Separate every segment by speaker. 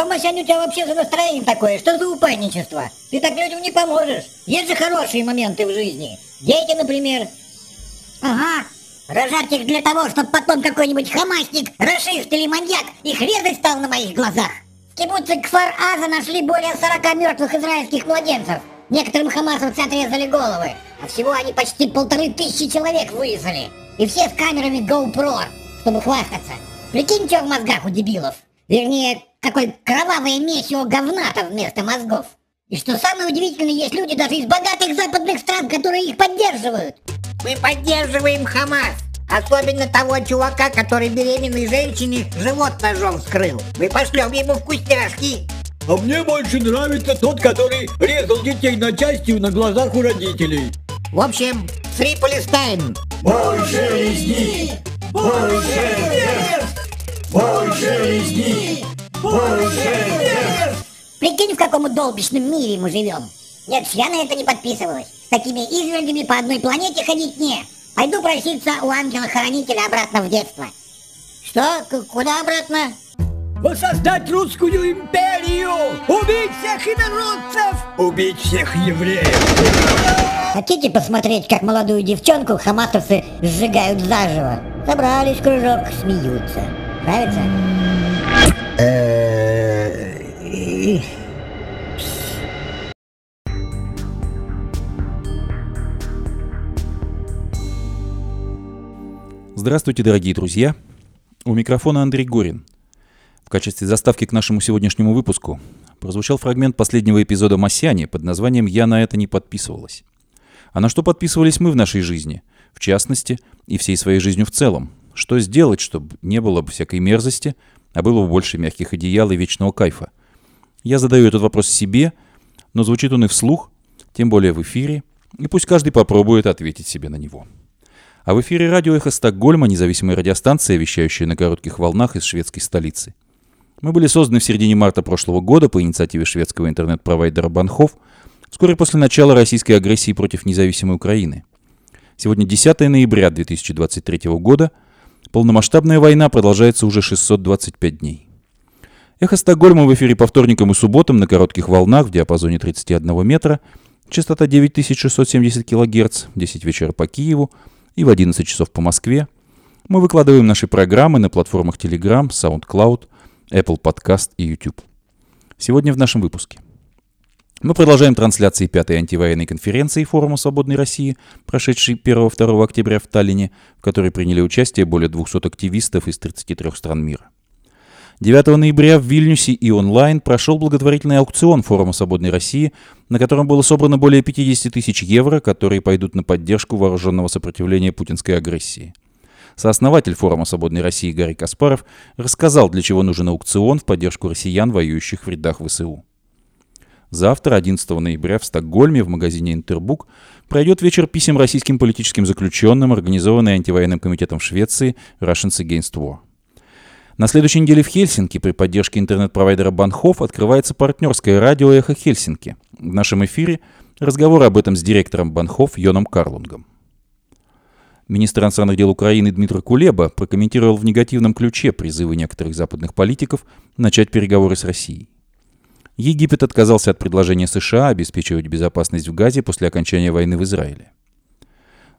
Speaker 1: Что, Масянь, у тебя вообще за настроение такое? Что за упадничество? Ты так людям не поможешь. Есть же хорошие моменты в жизни. Дети, например.
Speaker 2: Ага. Рожать их для того, чтобы потом какой-нибудь хамасник, расист или маньяк их резать стал на моих глазах. В кибуце Кфар-Аза нашли более 40 мертвых израильских младенцев. Некоторым хамасовцы отрезали головы, а всего они почти полторы тысячи человек вырезали. И все с камерами GoPro, чтобы хвастаться. Прикинь, что в мозгах у дебилов. Вернее, какое кровавое месиво говна-то вместо мозгов. И что самое удивительное, есть люди даже из богатых западных стран, которые их поддерживают.
Speaker 3: Мы поддерживаем Хамас. Особенно того чувака, который беременной женщине живот ножом вскрыл. Мы пошлем ему вкусняшки.
Speaker 4: А мне больше нравится тот, который резал детей на части на глазах у родителей.
Speaker 3: В общем, Free Palestine.
Speaker 5: Больше резни! Больше вверх! Больше резни! Больше!
Speaker 2: Прикинь, в каком долбищном мире мы живем. Нет, я на это не подписывалась. С такими извердями по одной планете ходить не. Пойду проситься у ангела-хранителя обратно в детство.
Speaker 3: Что? К куда обратно?
Speaker 4: Воссоздать русскую империю! Убить всех инородцев! Убить всех евреев!
Speaker 2: Хотите посмотреть, как молодую девчонку хамасовцы сжигают заживо? Собрались в кружок, смеются. Нравится?
Speaker 6: Здравствуйте, дорогие друзья! У микрофона Андрей Горин. В качестве заставки к нашему сегодняшнему выпуску прозвучал фрагмент последнего эпизода «Масяни» под названием «Я на это не подписывалась». А на что подписывались мы в нашей жизни, в частности, и всей своей жизнью в целом? Что сделать, чтобы не было бы всякой мерзости, а было бы больше мягких одеял и вечного кайфа? Я задаю этот вопрос себе, но звучит он и вслух, тем более в эфире, и пусть каждый попробует ответить себе на него. А в эфире радио «Эхо Стокгольма», независимая радиостанция, вещающая на коротких волнах из шведской столицы. Мы были созданы в середине марта прошлого года по инициативе шведского интернет-провайдера Банхов, вскоре после начала российской агрессии против независимой Украины. Сегодня 10 ноября 2023 года. Полномасштабная война продолжается уже 625 дней. Эхо Стокгольма в эфире по вторникам и субботам на коротких волнах в диапазоне 31 метра, частота 9670 кГц, 10 вечера по Киеву и в 11 часов по Москве. Мы выкладываем наши программы на платформах Telegram, SoundCloud, Apple Podcast и YouTube. Сегодня в нашем выпуске. Мы продолжаем трансляции пятой антивоенной конференции Форума Свободной России, прошедшей 1-2 октября в Таллине, в которой приняли участие более 200 активистов из 33 стран мира. 9 ноября в Вильнюсе и онлайн прошел благотворительный аукцион Форума Свободной России, на котором было собрано более 50 тысяч евро, которые пойдут на поддержку вооруженного сопротивления путинской агрессии. Сооснователь Форума Свободной России Гарри Каспаров рассказал, для чего нужен аукцион в поддержку россиян, воюющих в рядах ВСУ. Завтра, 11 ноября, в Стокгольме в магазине «Интербук» пройдет вечер писем российским политическим заключенным, организованный антивоенным комитетом Швеции Russians Against War. На следующей неделе в Хельсинки при поддержке интернет-провайдера Банхов открывается партнерское радио «Эхо Хельсинки». В нашем эфире разговор об этом с директором Банхов Йоном Карлунгом. Министр иностранных дел Украины Дмитрий Кулеба прокомментировал в негативном ключе призывы некоторых западных политиков начать переговоры с Россией. Египет отказался от предложения США обеспечивать безопасность в Газе после окончания войны в Израиле.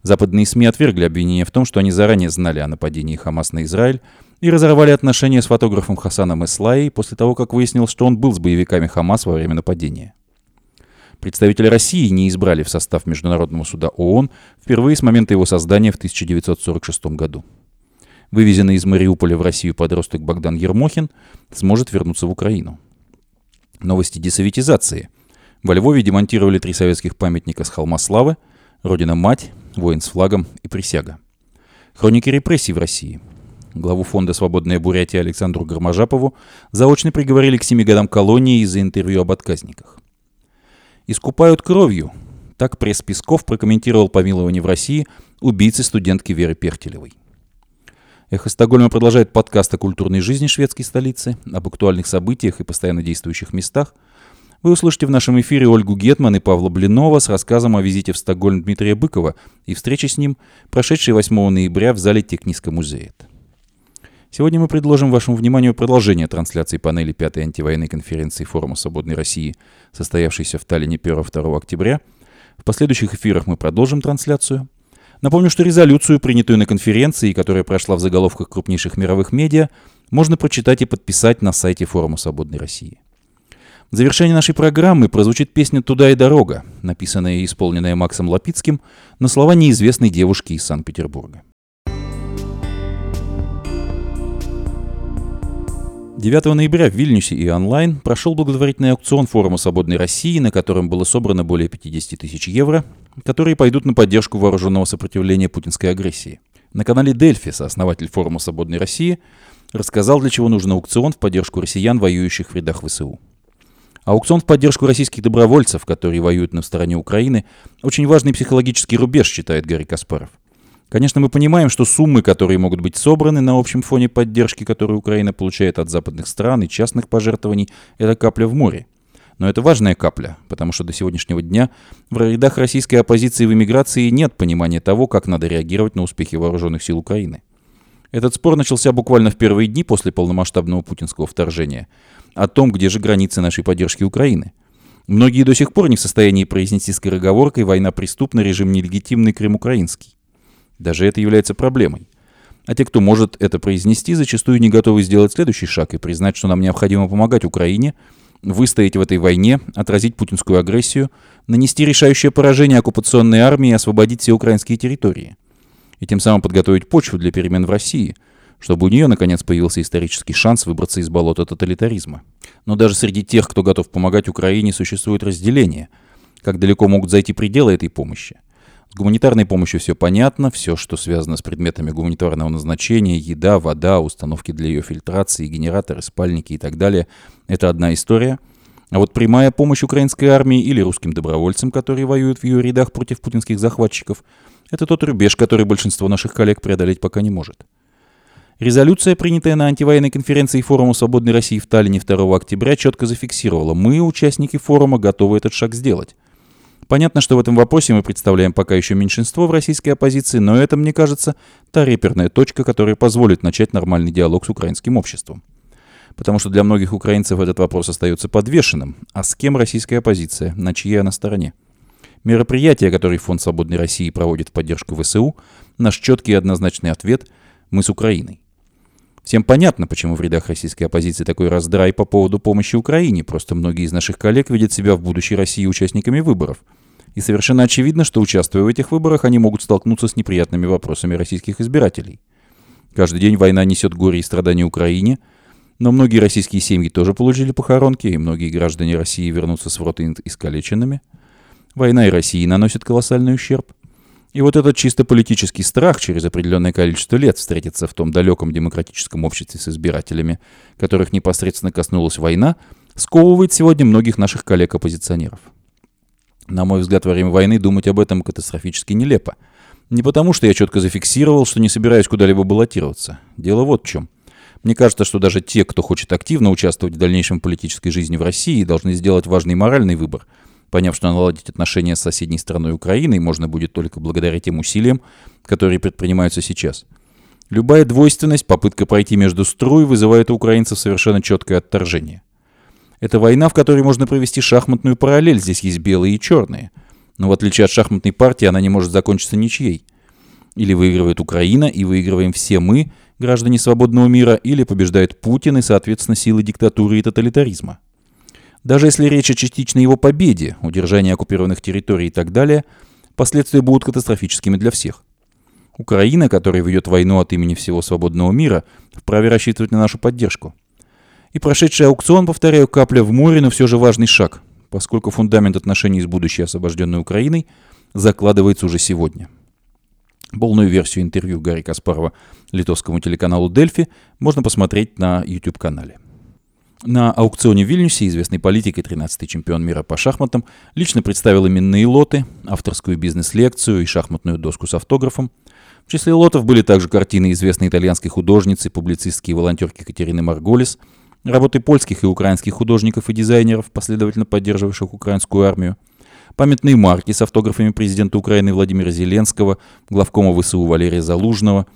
Speaker 6: Западные СМИ отвергли обвинение в том, что они заранее знали о нападении Хамас на Израиль и разорвали отношения с фотографом Хасаном Эслаей после того, как выяснилось, что он был с боевиками Хамас во время нападения. Представители России не избрали в состав Международного суда ООН впервые с момента его создания в 1946 году. Вывезенный из Мариуполя в Россию подросток Богдан Ермохин сможет вернуться в Украину. Новости десоветизации. Во Львове демонтировали три советских памятника с холма славы, Родина-мать, воин с флагом и присяга. Хроники репрессий в России. Главу фонда «Свободная Бурятия» Александру Гарможапову заочно приговорили к семи годам колонии из-за интервью об отказниках. «Искупают кровью», так пресс Песков прокомментировал помилование в России убийцы студентки Веры Пертелевой. Эхо Стокгольма продолжает подкаст о культурной жизни шведской столицы, об актуальных событиях и постоянно действующих местах. Вы услышите в нашем эфире Ольгу Гетман и Павла Блинова с рассказом о визите в Стокгольм Дмитрия Быкова и встрече с ним, прошедшей 8 ноября в зале Технического музея. Сегодня мы предложим вашему вниманию продолжение трансляции панели пятой антивоенной конференции Форума Свободной России, состоявшейся в Таллине 1-2 октября. В последующих эфирах мы продолжим трансляцию. Напомню, что резолюцию, принятую на конференции, которая прошла в заголовках крупнейших мировых медиа, можно прочитать и подписать на сайте Форума Свободной России. В завершении нашей программы прозвучит песня «Туда и дорога», написанная и исполненная Максом Лапицким на слова неизвестной девушки из Санкт-Петербурга. 9 ноября в Вильнюсе и онлайн прошел благотворительный аукцион форума «Свободной России», на котором было собрано более 50 тысяч евро, которые пойдут на поддержку вооруженного сопротивления путинской агрессии. На канале Дельфи сооснователь форума «Свободной России» рассказал, для чего нужен аукцион в поддержку россиян, воюющих в рядах ВСУ. Аукцион в поддержку российских добровольцев, которые воюют на стороне Украины, очень важный психологический рубеж, считает Гарри Каспаров. Конечно, мы понимаем, что суммы, которые могут быть собраны на общем фоне поддержки, которую Украина получает от западных стран и частных пожертвований, это капля в море. Но это важная капля, потому что до сегодняшнего дня в рядах российской оппозиции в эмиграции нет понимания того, как надо реагировать на успехи вооруженных сил Украины. Этот спор начался буквально в первые дни после полномасштабного путинского вторжения о том, где же границы нашей поддержки Украины. Многие до сих пор не в состоянии произнести скороговоркой «война преступна, режим нелегитимный, Крым украинский». Даже это является проблемой. А те, кто может это произнести, зачастую не готовы сделать следующий шаг и признать, что нам необходимо помогать Украине, выстоять в этой войне, отразить путинскую агрессию, нанести решающее поражение оккупационной армии и освободить все украинские территории. И тем самым подготовить почву для перемен в России, чтобы у нее, наконец, появился исторический шанс выбраться из болота тоталитаризма. Но даже среди тех, кто готов помогать Украине, существует разделение. Как далеко могут зайти пределы этой помощи – с гуманитарной помощью все понятно, все, что связано с предметами гуманитарного назначения, еда, вода, установки для ее фильтрации, генераторы, спальники и так далее, это одна история. А вот прямая помощь украинской армии или русским добровольцам, которые воюют в ее рядах против путинских захватчиков, это тот рубеж, который большинство наших коллег преодолеть пока не может. Резолюция, принятая на антивоенной конференции форума «Свободной России» в Таллине 2 октября, четко зафиксировала, мы, участники форума, готовы этот шаг сделать. Понятно, что в этом вопросе мы представляем пока еще меньшинство в российской оппозиции, но это, мне кажется, та реперная точка, которая позволит начать нормальный диалог с украинским обществом. Потому что для многих украинцев этот вопрос остается подвешенным. А с кем российская оппозиция? На чьей она стороне? Мероприятия, которые Фонд Свободной России проводит в поддержку ВСУ, наш четкий и однозначный ответ – мы с Украиной. Всем понятно, почему в рядах российской оппозиции такой раздрай по поводу помощи Украине, просто многие из наших коллег видят себя в будущей России участниками выборов – и совершенно очевидно, что участвуя в этих выборах, они могут столкнуться с неприятными вопросами российских избирателей. Каждый день война несет горе и страдания Украине, но многие российские семьи тоже получили похоронки, и многие граждане России вернутся с фронта искалеченными. Война и России наносят колоссальный ущерб. И вот этот чисто политический страх через определенное количество лет встретиться в том далеком демократическом обществе с избирателями, которых непосредственно коснулась война, сковывает сегодня многих наших коллег-оппозиционеров. На мой взгляд, во время войны думать об этом катастрофически нелепо. Не потому, что я четко зафиксировал, что не собираюсь куда-либо баллотироваться. Дело вот в чем. Мне кажется, что даже те, кто хочет активно участвовать в дальнейшем политической жизни в России, должны сделать важный моральный выбор, поняв, что наладить отношения с соседней страной Украиной можно будет только благодаря тем усилиям, которые предпринимаются сейчас. Любая двойственность, попытка пройти между струй вызывает у украинцев совершенно четкое отторжение. Это война, в которой можно провести шахматную параллель. Здесь есть белые и черные. Но в отличие от шахматной партии, она не может закончиться ничьей. Или выигрывает Украина, и выигрываем все мы, граждане свободного мира, или побеждает Путин и, соответственно, силы диктатуры и тоталитаризма. Даже если речь о частичной его победе, удержании оккупированных территорий и так далее, последствия будут катастрофическими для всех. Украина, которая ведет войну от имени всего свободного мира, вправе рассчитывать на нашу поддержку. И прошедший аукцион, повторяю, капля в море, но все же важный шаг, поскольку фундамент отношений с будущей освобожденной Украиной закладывается уже сегодня. Полную версию интервью Гарри Каспарова литовскому телеканалу «Дельфи» можно посмотреть на YouTube-канале. На аукционе в Вильнюсе известный политик и 13-й чемпион мира по шахматам лично представил именные лоты, авторскую бизнес-лекцию и шахматную доску с автографом. В числе лотов были также картины известной итальянской художницы, публицистки и волонтерки Катерины Марголис – работы польских и украинских художников и дизайнеров, последовательно поддерживавших украинскую армию, памятные марки с автографами президента Украины Владимира Зеленского, главкома ВСУ Валерия Залужного,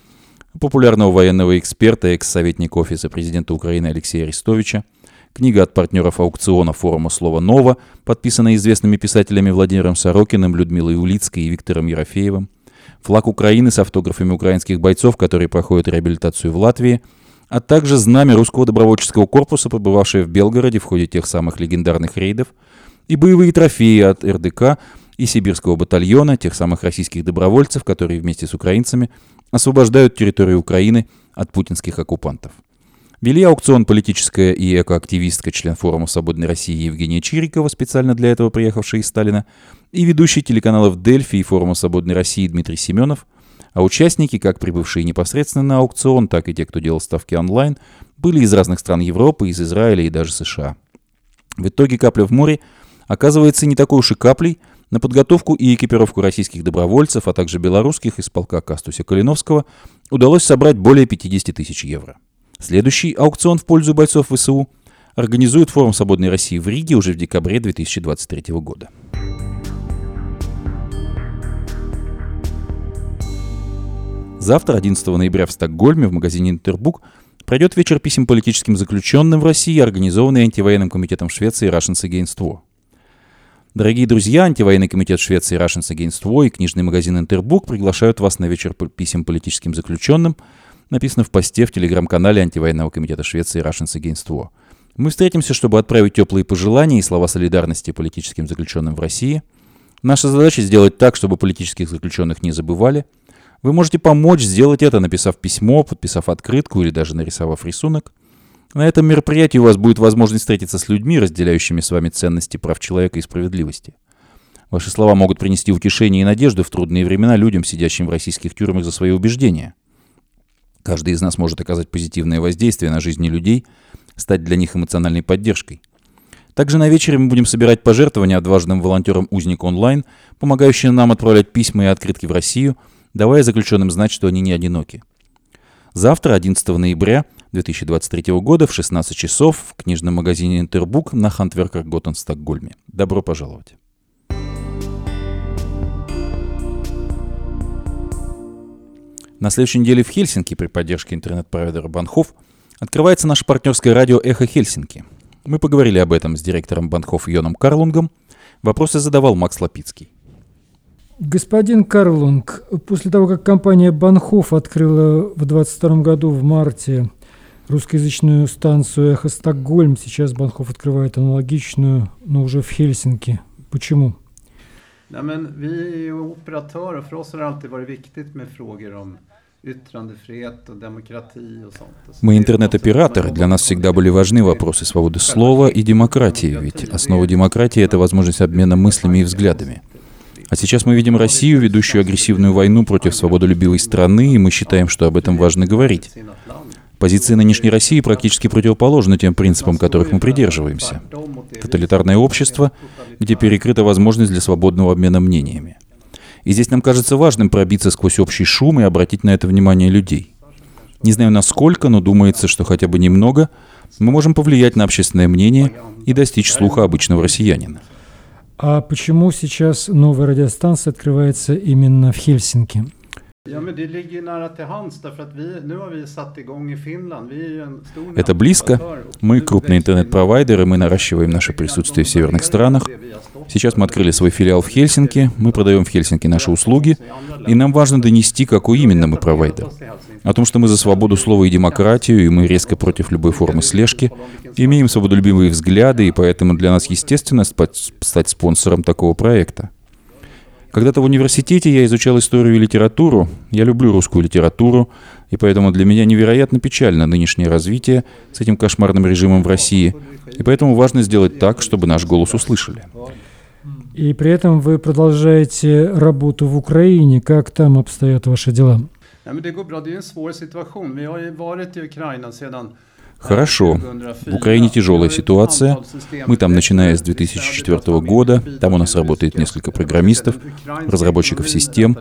Speaker 6: популярного военного эксперта, экс-советника Офиса президента Украины Алексея Арестовича, книга от партнеров аукциона форума «Слово ново», подписанная известными писателями Владимиром Сорокиным, Людмилой Улицкой и Виктором Ерофеевым, флаг Украины с автографами украинских бойцов, которые проходят реабилитацию в Латвии, а также знамя русского добровольческого корпуса, побывавшее в Белгороде в ходе тех самых легендарных рейдов, и боевые трофеи от РДК и Сибирского батальона, тех самых российских добровольцев, которые вместе с украинцами освобождают территорию Украины от путинских оккупантов. Вели аукцион политическая и экоактивистка, член форума «Свободной России» Евгения Чирикова, специально для этого приехавшая из Сталина, и ведущий телеканалов «Дельфи» и форума «Свободной России» Дмитрий Семенов, а участники, как прибывшие непосредственно на аукцион, так и те, кто делал ставки онлайн, были из разных стран Европы, из Израиля и даже США. В итоге капля в море оказывается не такой уж и каплей – на подготовку и экипировку российских добровольцев, а также белорусских из полка Кастуся Калиновского удалось собрать более 50 тысяч евро. Следующий аукцион в пользу бойцов ВСУ организует форум «Свободной России» в Риге уже в декабре 2023 года. Завтра, 11 ноября в Стокгольме, в магазине «Интербук», пройдет вечер писем политическим заключенным в России, организованный антивоенным комитетом Швеции Russians Against War. Дорогие друзья, антивоенный комитет Швеции Russians Against War и книжный магазин Интербук приглашают вас на вечер писем политическим заключенным, написано в посте в телеграм-канале антивоенного комитета Швеции Russians Against War. Мы встретимся, чтобы отправить теплые пожелания и слова солидарности политическим заключенным в России. Наша задача сделать так, чтобы политических заключенных не забывали. Вы можете помочь сделать это, написав письмо, подписав открытку или даже нарисовав рисунок – на этом мероприятии у вас будет возможность встретиться с людьми, разделяющими с вами ценности прав человека и справедливости. Ваши слова могут принести утешение и надежду в трудные времена людям, сидящим в российских тюрьмах за свои убеждения. Каждый из нас может оказать позитивное воздействие на жизни людей, стать для них эмоциональной поддержкой. Также на вечере мы будем собирать пожертвования отважным волонтерам «Узник онлайн», помогающим нам отправлять письма и открытки в Россию, давая заключенным знать, что они не одиноки. Завтра, 11 ноября, 2023 года в 16 часов в книжном магазине Интербук на Хантверках Готтен в Стокгольме. Добро пожаловать! На следующей неделе в Хельсинки при поддержке интернет-провайдера Банхов открывается наше партнерское радио «Эхо Хельсинки». Мы поговорили об этом с директором Банхов Йоном Карлунгом. Вопросы задавал Макс Лапицкий.
Speaker 7: Господин Карлунг, после того, как компания Банхов открыла в 22 году в марте русскоязычную станцию «Эхо Стокгольм». Сейчас Банхов открывает аналогичную, но уже в Хельсинки. Почему?
Speaker 8: Nej, men vi är operatörer. För oss har det alltid varit viktigt med frågor om
Speaker 6: мы интернет-операторы, для нас всегда были важны вопросы свободы слова и демократии, ведь основа демократии — это возможность обмена мыслями и взглядами. А сейчас мы видим Россию, ведущую агрессивную войну против свободолюбивой страны, и мы считаем, что об этом важно говорить. Позиции нынешней России практически противоположны тем принципам, которых мы придерживаемся. Тоталитарное общество, где перекрыта возможность для свободного обмена мнениями. И здесь нам кажется важным пробиться сквозь общий шум и обратить на это внимание людей. Не знаю насколько, но думается, что хотя бы немного мы можем повлиять на общественное мнение и достичь слуха обычного россиянина.
Speaker 7: А почему сейчас новая радиостанция открывается именно в Хельсинки?
Speaker 6: Это близко. Мы крупный интернет-провайдер, и мы наращиваем наше присутствие в северных странах. Сейчас мы открыли свой филиал в Хельсинки, мы продаем в Хельсинки наши услуги, и нам важно донести, какой именно мы провайдер. О том, что мы за свободу слова и демократию, и мы резко против любой формы слежки, имеем свободолюбивые взгляды, и поэтому для нас естественно стать спонсором такого проекта. Когда-то в университете я изучал историю и литературу. Я люблю русскую литературу, и поэтому для меня невероятно печально нынешнее развитие с этим кошмарным режимом в России. И поэтому важно сделать так, чтобы наш голос услышали.
Speaker 7: И при этом вы продолжаете работу в Украине. Как там обстоят ваши дела?
Speaker 8: Ja, men det går bra. Det är en svår situation. Vi har ju varit i Ukraina sedan
Speaker 6: Хорошо. В Украине тяжелая ситуация. Мы там, начиная с 2004 года, там у нас работает несколько программистов, разработчиков систем.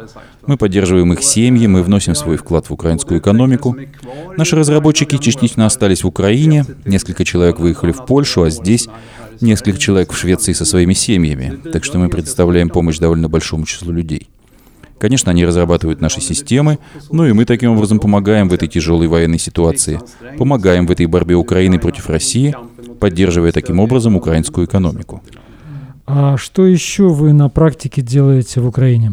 Speaker 6: Мы поддерживаем их семьи, мы вносим свой вклад в украинскую экономику. Наши разработчики частично остались в Украине, несколько человек выехали в Польшу, а здесь несколько человек в Швеции со своими семьями. Так что мы предоставляем помощь довольно большому числу людей. Конечно, они разрабатывают наши системы, ну и мы таким образом помогаем в этой тяжелой военной ситуации, помогаем в этой борьбе Украины против России, поддерживая таким образом украинскую экономику.
Speaker 7: А что еще вы на практике делаете в Украине?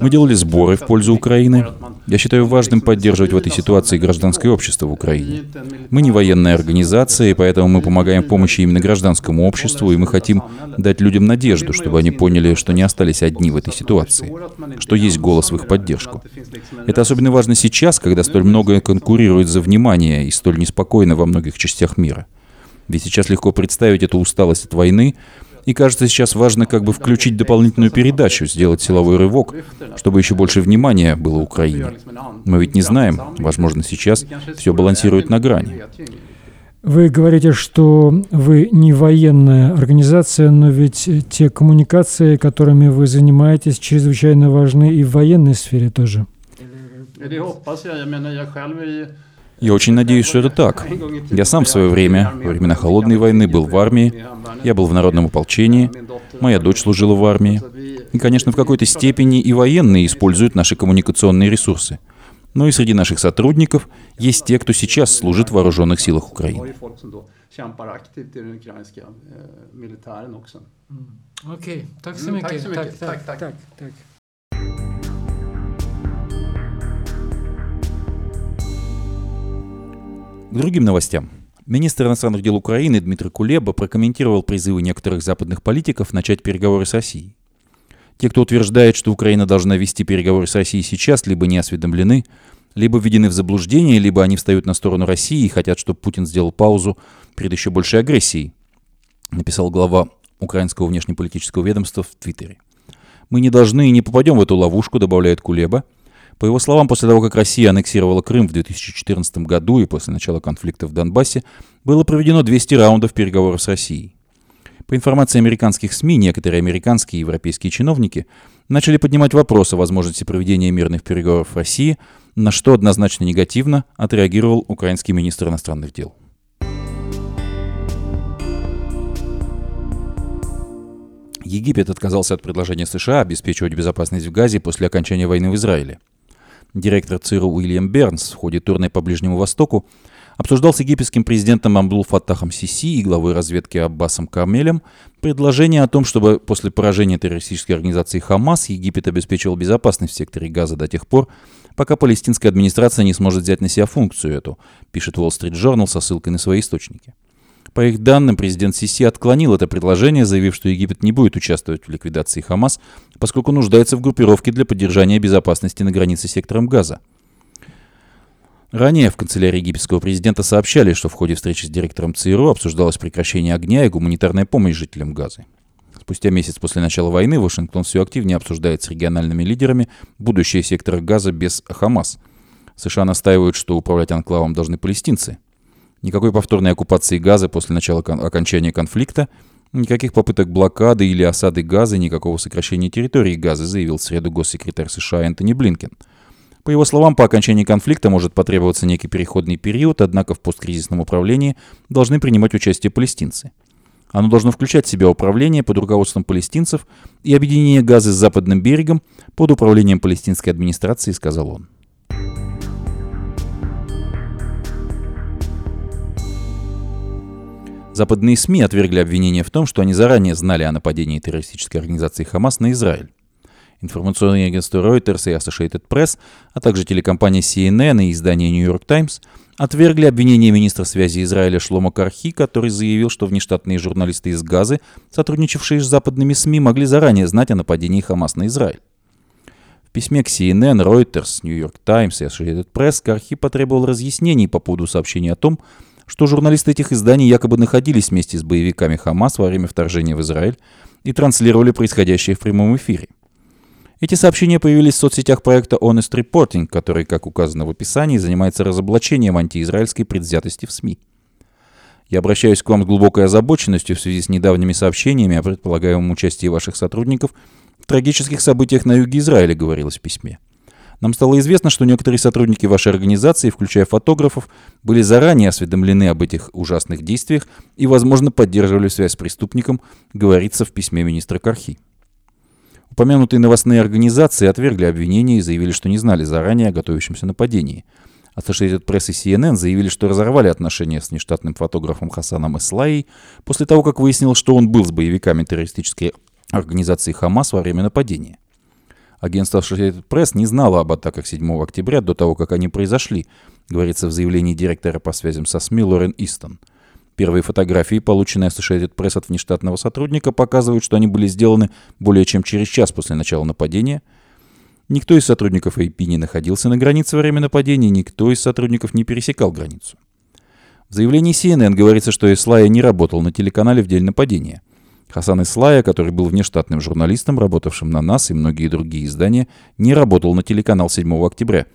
Speaker 6: Мы делали сборы в пользу Украины. Я считаю важным поддерживать в этой ситуации гражданское общество в Украине. Мы не военная организация, и поэтому мы помогаем помощи именно гражданскому обществу, и мы хотим дать людям надежду, чтобы они поняли, что не остались одни в этой ситуации, что есть голос в их поддержку. Это особенно важно сейчас, когда столь многое конкурирует за внимание и столь неспокойно во многих частях мира. Ведь сейчас легко представить эту усталость от войны, и кажется, сейчас важно как бы включить дополнительную передачу, сделать силовой рывок, чтобы еще больше внимания было Украине. Мы ведь не знаем, возможно, сейчас все балансирует на грани.
Speaker 7: Вы говорите, что вы не военная организация, но ведь те коммуникации, которыми вы занимаетесь, чрезвычайно важны и в военной сфере тоже.
Speaker 6: Я очень надеюсь, что это так. Я сам в свое время, во времена Холодной войны, был в армии. Я был в народном ополчении. Моя дочь служила в армии. И, конечно, в какой-то степени и военные используют наши коммуникационные ресурсы. Но и среди наших сотрудников есть те, кто сейчас служит в вооруженных силах Украины.
Speaker 7: Окей, так. Так, так, так,
Speaker 6: К другим новостям. Министр иностранных дел Украины Дмитрий Кулеба прокомментировал призывы некоторых западных политиков начать переговоры с Россией. Те, кто утверждает, что Украина должна вести переговоры с Россией сейчас, либо не осведомлены, либо введены в заблуждение, либо они встают на сторону России и хотят, чтобы Путин сделал паузу перед еще большей агрессией, написал глава украинского внешнеполитического ведомства в Твиттере. Мы не должны и не попадем в эту ловушку, добавляет Кулеба, по его словам, после того, как Россия аннексировала Крым в 2014 году и после начала конфликта в Донбассе, было проведено 200 раундов переговоров с Россией. По информации американских СМИ, некоторые американские и европейские чиновники начали поднимать вопрос о возможности проведения мирных переговоров в России, на что однозначно негативно отреагировал украинский министр иностранных дел. Египет отказался от предложения США обеспечивать безопасность в Газе после окончания войны в Израиле – Директор ЦРУ Уильям Бернс в ходе турне по Ближнему Востоку обсуждал с египетским президентом Амбул Фаттахом Сиси и главой разведки Аббасом Кармелем предложение о том, чтобы после поражения террористической организации Хамас Египет обеспечивал безопасность в секторе Газа до тех пор, пока палестинская администрация не сможет взять на себя функцию эту, пишет Wall Street Journal со ссылкой на свои источники. По их данным, президент Сиси отклонил это предложение, заявив, что Египет не будет участвовать в ликвидации Хамас, поскольку нуждается в группировке для поддержания безопасности на границе с сектором Газа. Ранее в канцелярии египетского президента сообщали, что в ходе встречи с директором ЦРУ обсуждалось прекращение огня и гуманитарная помощь жителям Газы. Спустя месяц после начала войны Вашингтон все активнее обсуждает с региональными лидерами будущее сектора Газа без Хамас. США настаивают, что управлять анклавом должны палестинцы – Никакой повторной оккупации Газа после начала кон- окончания конфликта, никаких попыток блокады или осады Газа, никакого сокращения территории Газа, заявил в среду госсекретарь США Энтони Блинкен. По его словам, по окончании конфликта может потребоваться некий переходный период, однако в посткризисном управлении должны принимать участие палестинцы. Оно должно включать в себя управление под руководством палестинцев и объединение Газа с западным берегом под управлением палестинской администрации, сказал он. Западные СМИ отвергли обвинения в том, что они заранее знали о нападении террористической организации Хамас на Израиль. Информационные агентства Reuters и Associated Press, а также телекомпания CNN и издание New York Times отвергли обвинения министра связи Израиля Шлома Кархи, который заявил, что внештатные журналисты из Газы, сотрудничавшие с западными СМИ, могли заранее знать о нападении Хамас на Израиль. В письме к CNN, Reuters, New York Times и Associated Press Кархи потребовал разъяснений по поводу сообщения о том, что журналисты этих изданий якобы находились вместе с боевиками Хамас во время вторжения в Израиль и транслировали происходящее в прямом эфире. Эти сообщения появились в соцсетях проекта Honest Reporting, который, как указано в описании, занимается разоблачением антиизраильской предвзятости в СМИ. Я обращаюсь к вам с глубокой озабоченностью в связи с недавними сообщениями о предполагаемом участии ваших сотрудников в трагических событиях на юге Израиля, говорилось в письме. Нам стало известно, что некоторые сотрудники вашей организации, включая фотографов, были заранее осведомлены об этих ужасных действиях и, возможно, поддерживали связь с преступником, говорится в письме министра Кархи. Упомянутые новостные организации отвергли обвинения и заявили, что не знали заранее о готовящемся нападении. Associated Press и CNN заявили, что разорвали отношения с нештатным фотографом Хасаном Ислаей после того, как выяснилось, что он был с боевиками террористической организации Хамас во время нападения. Агентство Associated Press не знало об атаках 7 октября до того, как они произошли, говорится в заявлении директора по связям со СМИ Лорен Истон. Первые фотографии, полученные Associated Press от внештатного сотрудника, показывают, что они были сделаны более чем через час после начала нападения. Никто из сотрудников AP не находился на границе во время нападения, никто из сотрудников не пересекал границу. В заявлении CNN говорится, что Ислая не работал на телеканале в день нападения. Хасан Ислая, который был внештатным журналистом, работавшим на НАС и многие другие издания, не работал на телеканал 7 октября.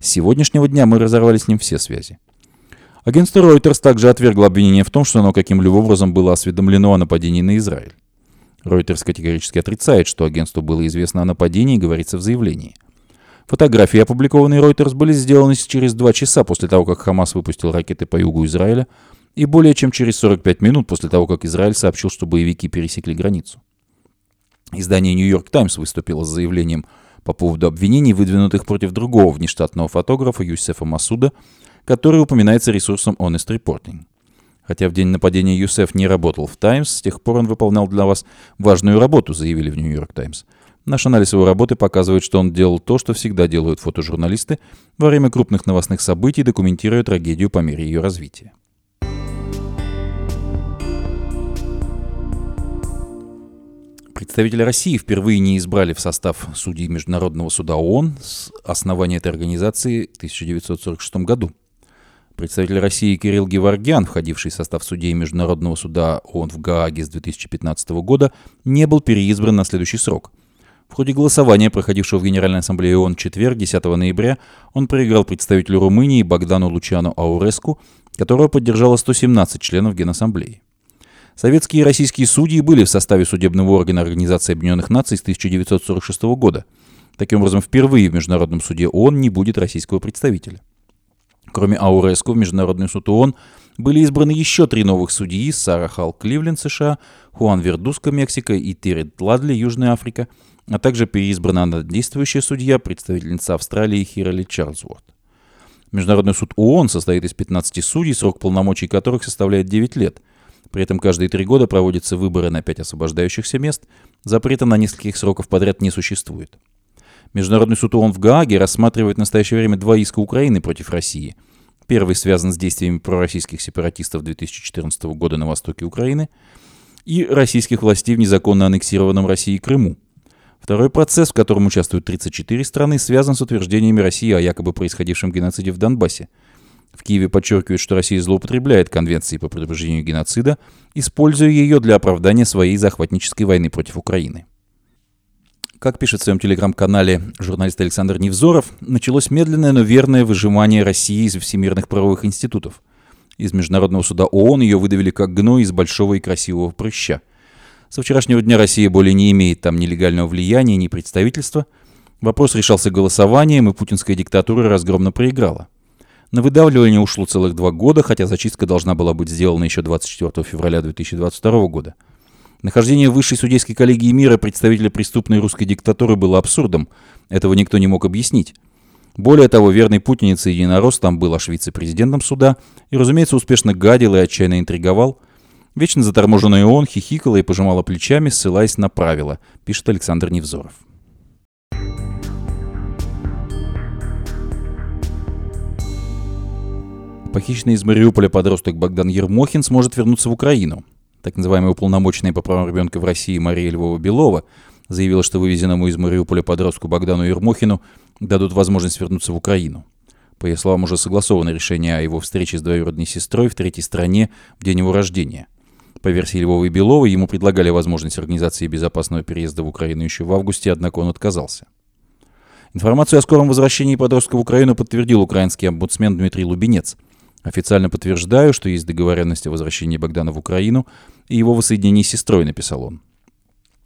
Speaker 6: С сегодняшнего дня мы разорвали с ним все связи. Агентство Reuters также отвергло обвинение в том, что оно каким-либо образом было осведомлено о нападении на Израиль. Reuters категорически отрицает, что агентству было известно о нападении, говорится в заявлении. Фотографии, опубликованные Reuters, были сделаны через два часа после того, как Хамас выпустил ракеты по югу Израиля, и более чем через 45 минут после того, как Израиль сообщил, что боевики пересекли границу. Издание New York Times выступило с заявлением по поводу обвинений, выдвинутых против другого внештатного фотографа Юсефа Масуда, который упоминается ресурсом Honest Reporting. Хотя в день нападения Юсеф не работал в Times, с тех пор он выполнял для вас важную работу, заявили в New York Times. Наш анализ его работы показывает, что он делал то, что всегда делают фотожурналисты во время крупных новостных событий, документируя трагедию по мере ее развития. Представители России впервые не избрали в состав судей Международного суда ООН с основания этой организации в 1946 году. Представитель России Кирилл Геворгян, входивший в состав судей Международного суда ООН в Гааге с 2015 года, не был переизбран на следующий срок. В ходе голосования, проходившего в Генеральной Ассамблее ООН четверг, 10 ноября, он проиграл представителю Румынии Богдану Лучану Ауреску, которого поддержало 117 членов Генассамблеи. Советские и российские судьи были в составе судебного органа Организации Объединенных Наций с 1946 года. Таким образом, впервые в Международном суде ООН не будет российского представителя. Кроме Ауреску, в Международный суд ООН были избраны еще три новых судьи – Сара Халл Кливленд, США, Хуан Вердуска, Мексика и Террит Ладли, Южная Африка, а также переизбрана действующая судья, представительница Австралии Хирали Чарльзворт. Международный суд ООН состоит из 15 судей, срок полномочий которых составляет 9 лет. При этом каждые три года проводятся выборы на 5 освобождающихся мест. Запрета на нескольких сроков подряд не существует. Международный суд ООН в Гааге рассматривает в настоящее время два иска Украины против России. Первый связан с действиями пророссийских сепаратистов 2014 года на востоке Украины и российских властей в незаконно аннексированном России Крыму. Второй процесс, в котором участвуют 34 страны, связан с утверждениями России о якобы происходившем геноциде в Донбассе. В Киеве подчеркивают, что Россия злоупотребляет Конвенцией по предупреждению геноцида, используя ее для оправдания своей захватнической войны против Украины. Как пишет в своем телеграм-канале журналист Александр Невзоров, началось медленное, но верное выжимание России из всемирных правовых институтов. Из Международного суда ООН ее выдавили как гной из большого и красивого прыща. Со вчерашнего дня Россия более не имеет там ни легального влияния, ни представительства. Вопрос решался голосованием, и путинская диктатура разгромно проиграла. На выдавливание ушло целых два года, хотя зачистка должна была быть сделана еще 24 февраля 2022 года. Нахождение высшей судейской коллегии мира представителя преступной русской диктатуры было абсурдом. Этого никто не мог объяснить. Более того, верный путиница единорос там был аж вице-президентом суда и, разумеется, успешно гадил и отчаянно интриговал. Вечно заторможенный он хихикала и пожимала плечами, ссылаясь на правила, пишет Александр Невзоров. Похищенный из Мариуполя подросток Богдан Ермохин сможет вернуться в Украину. Так называемая уполномоченная по правам ребенка в России Мария Львова-Белова заявила, что вывезенному из Мариуполя подростку Богдану Ермохину дадут возможность вернуться в Украину. По ее словам, уже согласовано решение о его встрече с двоюродной сестрой в третьей стране в день его рождения. По версии Львова и Белова, ему предлагали возможность организации безопасного переезда в Украину еще в августе, однако он отказался. Информацию о скором возвращении подростка в Украину подтвердил украинский омбудсмен Дмитрий Лубенец – Официально подтверждаю, что есть договоренность о возвращении Богдана в Украину и его воссоединении с сестрой, написал он.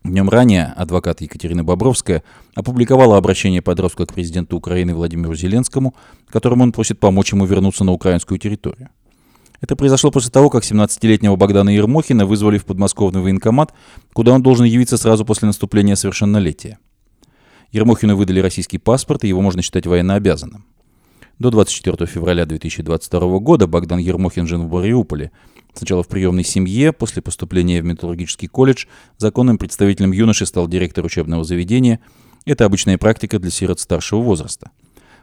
Speaker 6: Днем ранее адвокат Екатерина Бобровская опубликовала обращение подростка к президенту Украины Владимиру Зеленскому, которым он просит помочь ему вернуться на украинскую территорию. Это произошло после того, как 17-летнего Богдана Ермохина вызвали в подмосковный военкомат, куда он должен явиться сразу после наступления совершеннолетия. Ермохину выдали российский паспорт, и его можно считать военнообязанным. До 24 февраля 2022 года Богдан Ермохин жил в Мариуполе. Сначала в приемной семье, после поступления в металлургический колледж, законным представителем юноши стал директор учебного заведения. Это обычная практика для сирот старшего возраста –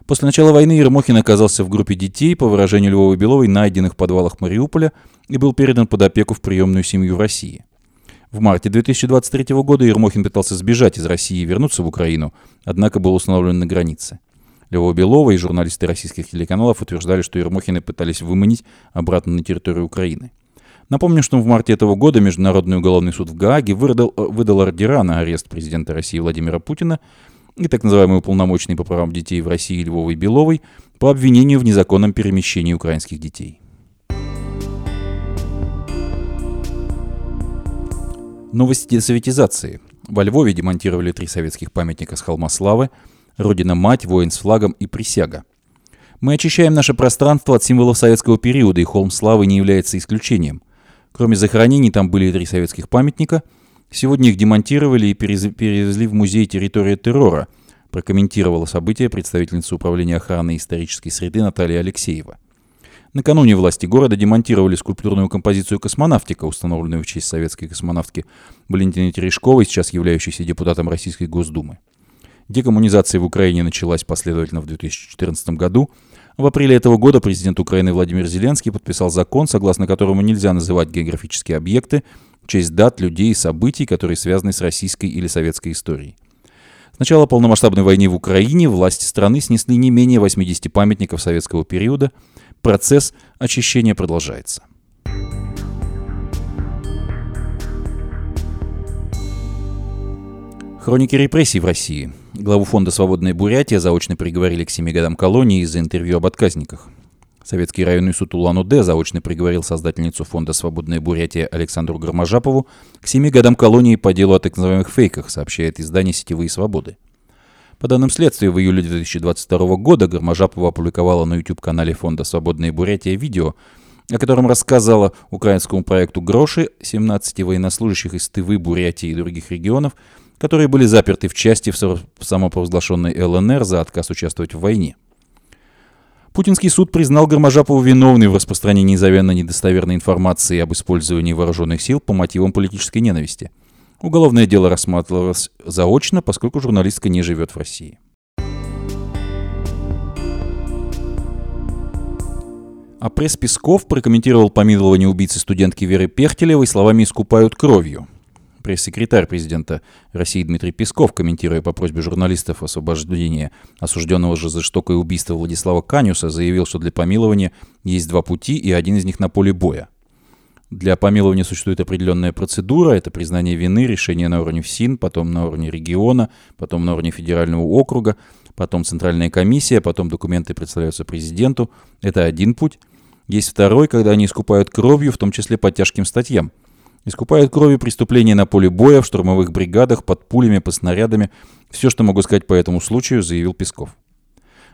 Speaker 6: После начала войны Ермохин оказался в группе детей, по выражению Львовой Беловой, найденных в подвалах Мариуполя, и был передан под опеку в приемную семью в России. В марте 2023 года Ермохин пытался сбежать из России и вернуться в Украину, однако был установлен на границе. Львова Белова и журналисты российских телеканалов утверждали, что Ермохины пытались выманить обратно на территорию Украины. Напомню, что в марте этого года Международный уголовный суд в Гааге выдал, выдал ордера на арест президента России Владимира Путина и так называемый уполномоченный по правам детей в России Львовой Беловой по обвинению в незаконном перемещении украинских детей. Новости десоветизации. Во Львове демонтировали три советских памятника с холма славы, Родина-мать, воин с флагом и присяга. Мы очищаем наше пространство от символов советского периода, и холм славы не является исключением. Кроме захоронений, там были три советских памятника – Сегодня их демонтировали и перевезли в музей «Территория террора», прокомментировала событие представительница управления охраны исторической среды Наталья Алексеева. Накануне власти города демонтировали скульптурную композицию «Космонавтика», установленную в честь советской космонавтки Валентины Терешковой, сейчас являющейся депутатом Российской Госдумы. Декоммунизация в Украине началась последовательно в 2014 году. В апреле этого года президент Украины Владимир Зеленский подписал закон, согласно которому нельзя называть географические объекты честь дат, людей и событий, которые связаны с российской или советской историей. С начала полномасштабной войны в Украине власти страны снесли не менее 80 памятников советского периода. Процесс очищения продолжается. Хроники репрессий в России. Главу фонда «Свободная Бурятия» заочно приговорили к 7 годам колонии из-за интервью об отказниках. Советский районный суд Улан-Удэ заочно приговорил создательницу фонда «Свободная Бурятия» Александру Гарможапову к семи годам колонии по делу о так называемых фейках, сообщает издание «Сетевые свободы». По данным следствия, в июле 2022 года Гарможапова опубликовала на YouTube-канале фонда «Свободная Бурятия» видео, о котором рассказала украинскому проекту «Гроши» 17 военнослужащих из Тывы, Бурятии и других регионов, которые были заперты в части в самопровозглашенной ЛНР за отказ участвовать в войне. Путинский суд признал Гарможапову виновной в распространении завенно недостоверной информации об использовании вооруженных сил по мотивам политической ненависти. Уголовное дело рассматривалось заочно, поскольку журналистка не живет в России. А пресс Песков прокомментировал помилование убийцы студентки Веры Пехтелевой словами «искупают кровью». Пресс-секретарь президента России Дмитрий Песков, комментируя по просьбе журналистов освобождения осужденного же за жестокое убийство Владислава Канюса, заявил, что для помилования есть два пути, и один из них на поле боя. Для помилования существует определенная процедура, это признание вины, решение на уровне ФСИН, потом на уровне региона, потом на уровне федерального округа, потом центральная комиссия, потом документы представляются президенту. Это один путь. Есть второй, когда они искупают кровью, в том числе по тяжким статьям – Искупают кровью преступления на поле боя, в штурмовых бригадах, под пулями, по снарядами. Все, что могу сказать по этому случаю, заявил Песков.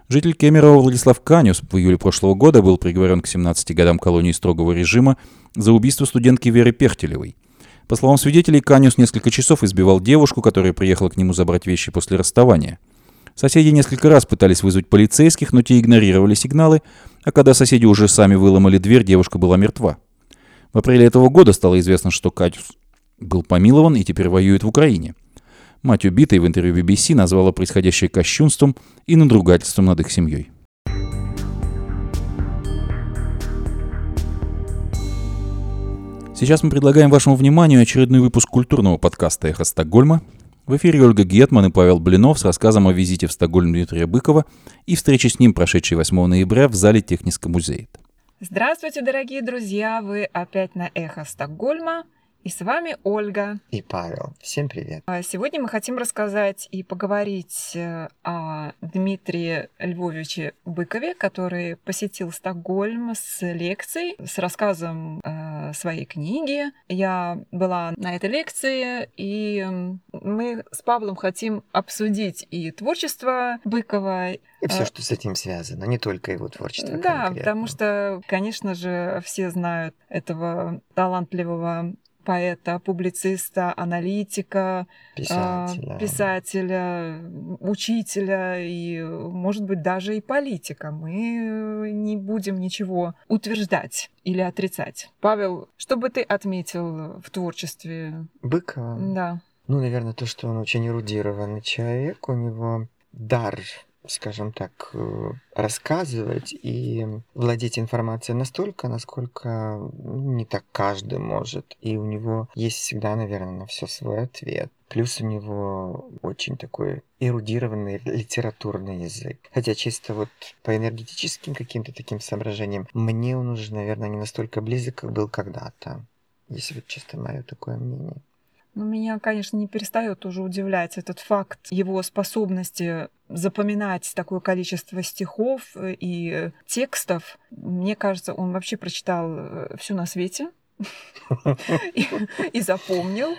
Speaker 6: Житель Кемерово Владислав Канюс в июле прошлого года был приговорен к 17 годам колонии строгого режима за убийство студентки Веры Пехтелевой. По словам свидетелей, Канюс несколько часов избивал девушку, которая приехала к нему забрать вещи после расставания. Соседи несколько раз пытались вызвать полицейских, но те игнорировали сигналы, а когда соседи уже сами выломали дверь, девушка была мертва. В апреле этого года стало известно, что Катюс был помилован и теперь воюет в Украине. Мать убитой в интервью BBC назвала происходящее кощунством и надругательством над их семьей. Сейчас мы предлагаем вашему вниманию очередной выпуск культурного подкаста «Эхо Стокгольма». В эфире Ольга Гетман и Павел Блинов с рассказом о визите в Стокгольм Дмитрия Быкова и встрече с ним, прошедшей 8 ноября в зале Техниска музея.
Speaker 9: Здравствуйте, дорогие друзья! Вы опять на Эхо Стокгольма. И с вами Ольга.
Speaker 10: И Павел. Всем привет.
Speaker 9: А Сегодня мы хотим рассказать и поговорить э, о Дмитрии Львовиче Быкове, который посетил Стокгольм с лекцией, с рассказом э, своей книги. Я была на этой лекции, и мы с Павлом хотим обсудить и творчество Быкова,
Speaker 10: И все,
Speaker 9: А,
Speaker 10: что с этим связано, не только его творчество.
Speaker 9: да,
Speaker 10: конкретно.
Speaker 9: потому что, конечно же, все знают этого талантливого поэта, публициста, аналитика, а,
Speaker 10: Писателя.
Speaker 9: писателя, учителя и, может быть, даже и политика. Мы не будем ничего утверждать или отрицать. Павел, что бы ты отметил в творчестве?
Speaker 10: Быкова.
Speaker 9: Да.
Speaker 10: Ну, наверное, то, что он очень эрудированный человек, у него дар, скажем так, э, рассказывать и владеть информацией настолько, насколько ну, не так каждый может. И у него есть всегда, наверное, на все свой ответ. Плюс у него очень такой эрудированный литературный язык. Хотя чисто вот по энергетическим каким-то таким соображениям, мне он уже, наверное, не настолько близок, как был когда-то. Если вот чисто мое такое мнение.
Speaker 9: Ну, меня, конечно, не перестает уже удивлять этот факт его способности запоминать такое количество стихов э, и текстов. Мне кажется, он вообще прочитал все на свете и, и запомнил,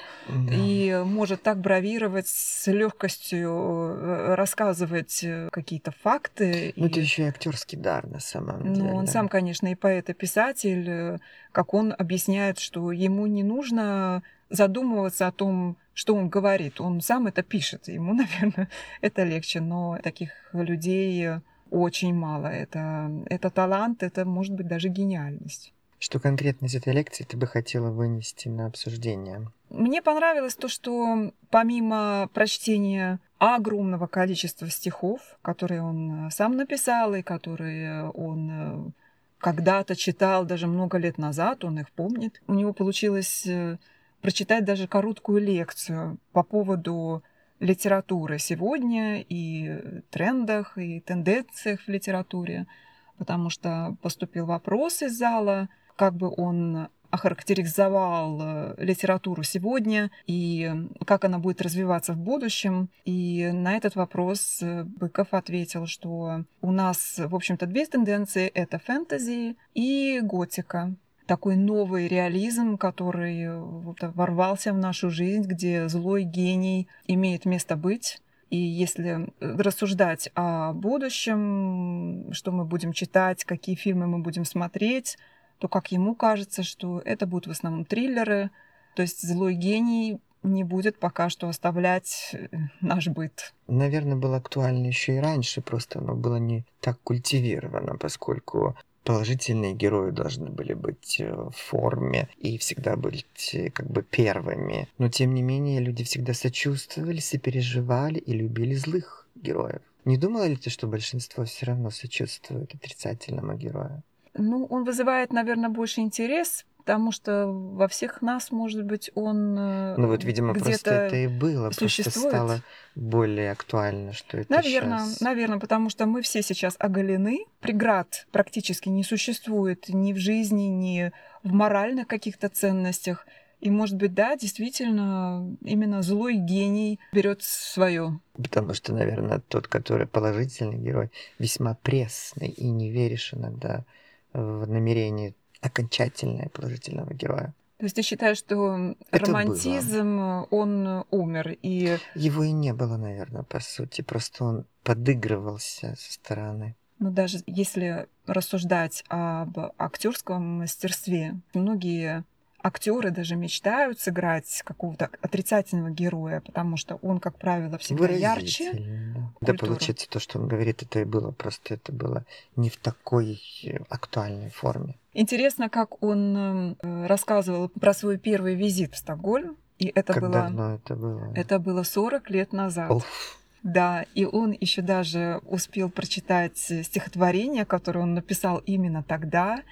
Speaker 9: и может так бравировать с легкостью э, рассказывать э, какие-то факты.
Speaker 10: Ну,
Speaker 9: и-
Speaker 10: это еще и актерский дар на самом деле.
Speaker 9: ну, он сам, конечно, и поэт, и писатель, э, как он объясняет, что ему не нужно задумываться о том, что он говорит. Он сам это пишет. Ему, наверное, это легче. Но таких людей очень мало. Это, это талант, это может быть даже гениальность.
Speaker 10: Что конкретно из этой лекции ты бы хотела вынести на обсуждение?
Speaker 9: Мне понравилось то, что помимо прочтения огромного количества стихов, которые он э, сам написал и которые он э, когда-то читал даже много лет назад, он их помнит, у него получилось э, прочитать даже короткую лекцию по поводу литературы сегодня и трендах, и тенденциях в литературе, потому что поступил вопрос из зала, как бы он охарактеризовал э, литературу сегодня и как она будет развиваться в будущем. И на этот вопрос э, Быков ответил, что у нас, в общем-то, две тенденции — это фэнтези и готика. Такой новый реализм, который э, вот ворвался в нашу жизнь, где злой гений имеет место быть. И если рассуждать о будущем, что мы будем читать, какие фильмы мы будем смотреть, то, как ему кажется, что это будут в основном триллеры. То есть злой гений не будет пока что оставлять э, наш быт.
Speaker 10: Наверное, было актуально еще и раньше, просто оно было не так культивировано, поскольку положительные герои должны были быть э, в форме и всегда быть э, как бы первыми. Но тем не менее люди всегда сочувствовали, сопереживали и любили злых героев. Не думала ли ты, что большинство все равно сочувствует отрицательному герою?
Speaker 9: Ну, он вызывает, наверное, больше интерес, потому что во всех нас, может быть, он э,
Speaker 10: Ну вот, видимо, просто это и было, просто
Speaker 9: существует.
Speaker 10: стало более актуально, что это
Speaker 9: Наверное,
Speaker 10: щас.
Speaker 9: наверное, потому что мы все сейчас оголены. Преград практически не существует ни в жизни, ни в моральных каких-то ценностях. И, может быть, да, действительно, именно злой гений берет свое.
Speaker 10: Потому что, наверное, тот, который положительный герой, весьма пресный, и не веришь иногда в намерение окончательное положительного героя.
Speaker 9: То есть ты считаешь, что
Speaker 10: Это
Speaker 9: романтизм, он умер, и
Speaker 10: Его и не было, наверное, по сути. Просто он подыгрывался со стороны.
Speaker 9: ну, даже если рассуждать об актерском мастерстве, многие актеры даже мечтают сыграть какого-то отрицательного героя, потому что он, как правило, всегда ярче.
Speaker 10: Да, получается, то, что он говорит, это и было. Просто это было не в такой актуальной форме.
Speaker 9: Интересно, как он э, рассказывал про свой первый визит в Стокгольм. И это
Speaker 10: как
Speaker 9: было,
Speaker 10: давно это было?
Speaker 9: это было 40 лет назад.
Speaker 10: Уф.
Speaker 9: Да, и он еще даже успел прочитать стихотворение, которое он написал именно тогда,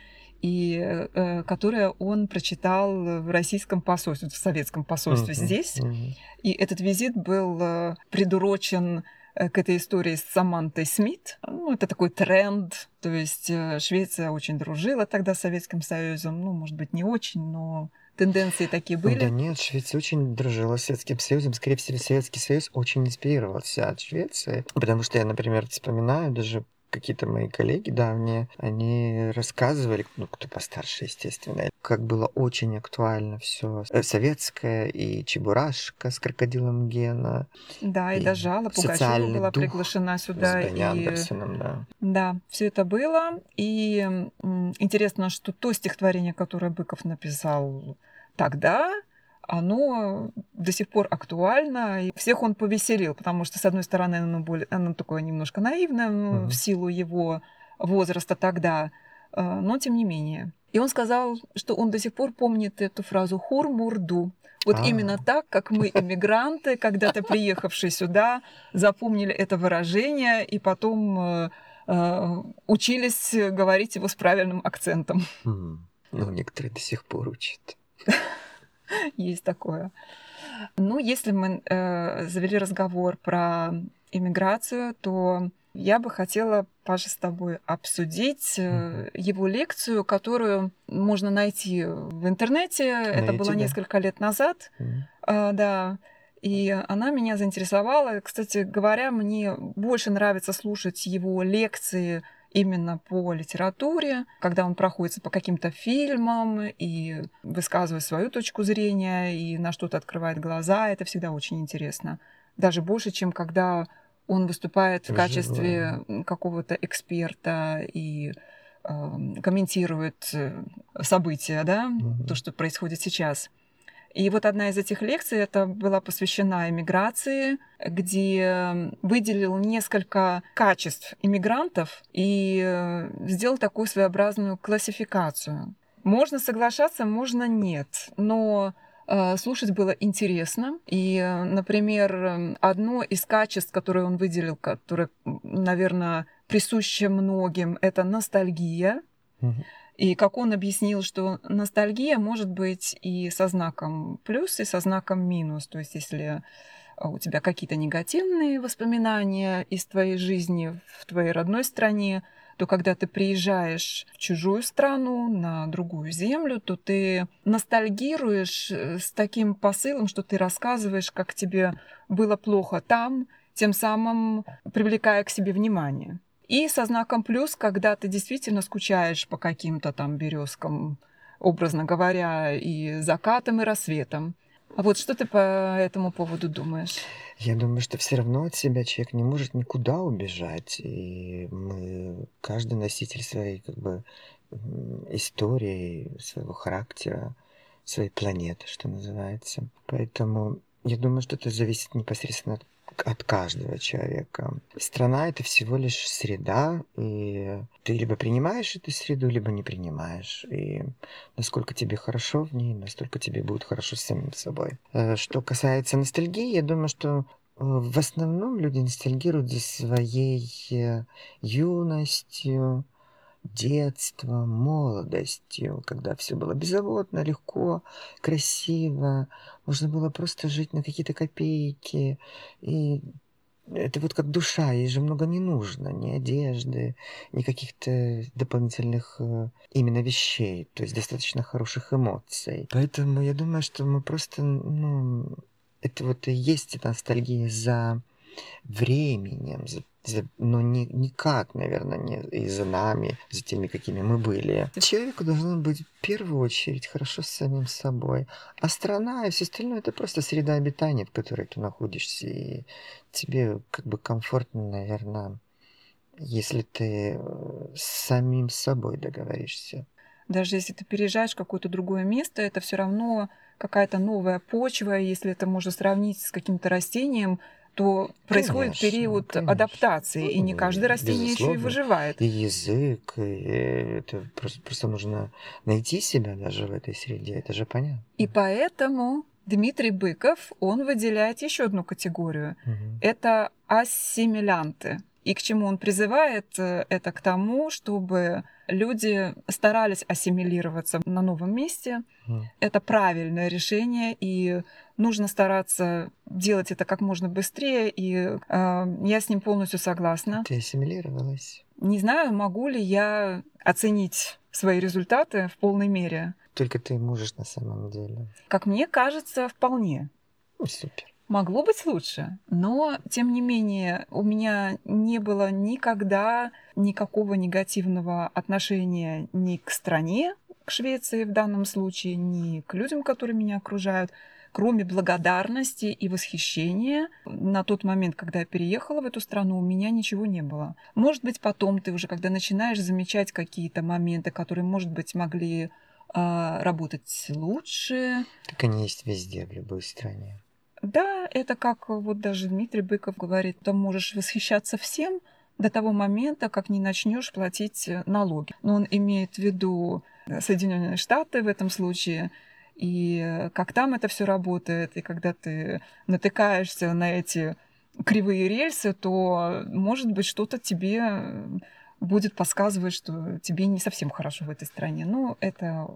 Speaker 9: и э, которое он прочитал в российском посольстве, в советском посольстве
Speaker 10: Мгм,
Speaker 9: здесь.
Speaker 10: мгм.
Speaker 9: И этот визит был э, придурочен э, к этой истории с Самантой Смит. Ну, это такой тренд. То есть э, Швеция очень дружила тогда с Советским Союзом. Ну, может быть, не очень, но тенденции такие были?
Speaker 10: Да нет, Швеция очень дружила с Советским Союзом. Скорее всего, Советский Союз очень инспирировался от Швеции. Потому что я, например, вспоминаю даже какие-то мои коллеги давние, они рассказывали, ну, кто постарше, естественно, как было очень актуально все советское, и Чебурашка с крокодилом Гена.
Speaker 9: Да, и, и даже Алла Пугачева была приглашена сюда.
Speaker 10: С Бенни и... Андерсоном, да.
Speaker 9: Да, все это было. И интересно, что то стихотворение, которое Быков написал тогда, оно до сих пор актуально, и всех он повеселил, потому что, с одной стороны, оно, более, оно такое немножко наивное mm-hmm. в силу его возраста тогда, э, но тем не менее. И он сказал, что он до сих пор помнит эту фразу «хур-мурду». Вот А-а-а. именно так, как мы, иммигранты, когда-то приехавшие сюда, запомнили это выражение и потом э, э, учились говорить его с правильным акцентом.
Speaker 10: Mm. Ну, некоторые до сих пор учат.
Speaker 9: Есть такое. Ну, если мы э, завели разговор про иммиграцию, то я бы хотела, Паша, с тобой обсудить э, его лекцию, которую можно найти в интернете. Найти, Это было несколько лет назад. Mm-hmm. Да. И она меня заинтересовала. Кстати говоря, мне больше нравится слушать его лекции именно по литературе, когда он проходится по каким-то фильмам и высказывает свою точку зрения и на что-то открывает глаза, это всегда очень интересно. Даже больше, чем когда он выступает в качестве какого-то эксперта и э, комментирует события, да, угу. то, что происходит сейчас. И вот одна из этих лекций это была посвящена иммиграции, где выделил несколько качеств иммигрантов и э, сделал такую своеобразную классификацию. Можно соглашаться, можно нет, но э, слушать было интересно. И, например, одно из качеств, которое он выделил, которое, наверное, присуще многим, это ностальгия. Угу. И как он объяснил, что ностальгия может быть и со знаком плюс, и со знаком минус. То есть если а, у тебя какие-то негативные воспоминания из твоей жизни в твоей родной стране, то когда ты приезжаешь в чужую страну, на другую землю, то ты ностальгируешь э, с таким посылом, что ты рассказываешь, как тебе было плохо там, тем самым привлекая к себе внимание. И со знаком плюс, когда ты действительно скучаешь по каким-то там березкам, образно говоря, и закатом, и рассветом. А вот что ты по этому поводу думаешь?
Speaker 10: Я думаю, что все равно от себя человек не может никуда убежать. И мы, каждый носитель своей как бы истории, своего характера, своей планеты, что называется. Поэтому я думаю, что это зависит непосредственно от от каждого человека. Страна это всего лишь среда, и ты либо принимаешь эту среду, либо не принимаешь. И насколько тебе хорошо в ней, настолько тебе будет хорошо с самим собой. Э, что касается ностальгии, я думаю, что э, в основном люди ностальгируют за своей э, юностью, детством, молодостью, когда все было беззаботно, легко, красиво, можно было просто жить на какие-то копейки. И это вот как душа, ей же много не нужно, ни одежды, ни каких-то дополнительных э, именно вещей, то есть достаточно хороших эмоций. Поэтому я думаю, что мы просто, ну, это вот и есть ностальгия за временем, за но не, никак, наверное, не и за нами, за теми, какими мы были. Человеку должно быть в первую очередь хорошо с самим собой. А страна и все остальное это просто среда обитания, в которой ты находишься. И тебе как бы комфортно, наверное, если ты э, с самим собой договоришься.
Speaker 9: Даже если ты переезжаешь в какое-то другое место, это все равно какая-то новая почва, если это можно сравнить с каким-то растением, то происходит конечно, период конечно. адаптации, и не каждое растение Безусловно. еще и выживает.
Speaker 10: И язык, и это просто, просто нужно найти себя даже в этой среде, это же понятно.
Speaker 9: И поэтому Дмитрий Быков, он выделяет еще одну категорию. Угу. Это ассимилянты. И к чему он призывает, э, это к тому, чтобы люди старались ассимилироваться на новом месте. Mm. Это правильное решение, и нужно стараться делать это как можно быстрее, и э, я с ним полностью согласна.
Speaker 10: Ты ассимилировалась?
Speaker 9: Не знаю, могу ли я оценить свои результаты в полной мере.
Speaker 10: только ты можешь на самом деле.
Speaker 9: Как мне кажется, вполне.
Speaker 10: Ну, супер.
Speaker 9: Могло быть лучше, но, тем не менее, у меня не было никогда никакого негативного отношения ни к стране, к Швеции в данном случае, ни к людям, которые меня окружают, кроме благодарности и восхищения. На тот момент, когда я переехала в эту страну, у меня ничего не было. Может быть, потом ты уже, когда начинаешь замечать какие-то моменты, которые, может быть, могли э, работать лучше.
Speaker 10: Так они есть везде, в любой стране.
Speaker 9: Да, это как вот даже Дмитрий Быков говорит, ты можешь восхищаться всем до того момента, как не начнешь платить налоги. Но он имеет в виду Соединенные Штаты в этом случае, и как там это все работает, и когда ты натыкаешься на эти кривые рельсы, то, может быть, что-то тебе будет подсказывать, что тебе не совсем хорошо в этой стране. Ну, это,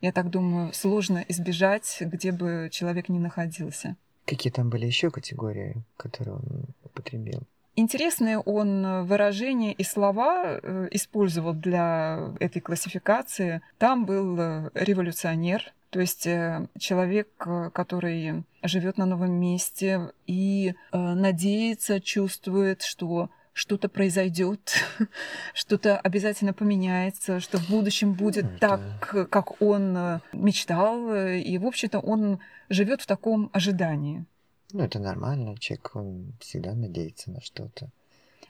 Speaker 9: я так думаю, сложно избежать, где бы человек ни находился.
Speaker 10: Какие там были еще категории, которые он употребил?
Speaker 9: Интересные он выражения и слова э, использовал для этой классификации. Там был э, революционер, то есть э, человек, который живет на новом месте и надеется, чувствует, что что-то произойдет, что-то обязательно поменяется, что в будущем будет Это... так, как он мечтал. И, в общем-то, он живет в таком ожидании.
Speaker 10: Ну, это нормально. Человек, он всегда надеется на что-то.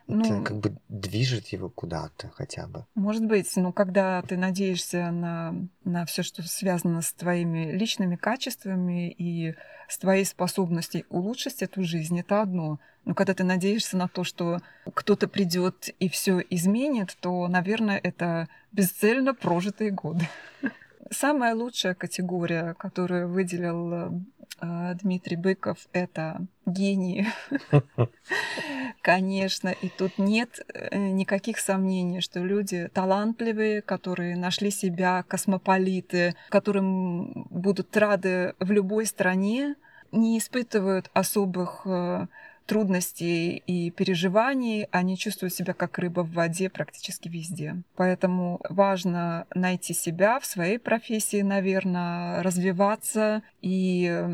Speaker 10: Ну, это как бы движет его куда-то хотя бы.
Speaker 9: Может быть, но когда ты надеешься на, на все, что связано с твоими личными качествами и с твоей способностью улучшить эту жизнь, это одно. Но когда ты надеешься на то, что кто-то придет и все изменит, то, наверное, это бесцельно прожитые годы. Самая лучшая категория, которую выделил э, Дмитрий Быков, это гении. Конечно, и тут нет э, никаких сомнений, что люди талантливые, которые нашли себя, космополиты, которым будут рады в любой стране, не испытывают особых э, трудностей и переживаний, они чувствуют себя как рыба в воде практически везде. Поэтому важно найти себя в своей профессии, наверное, развиваться и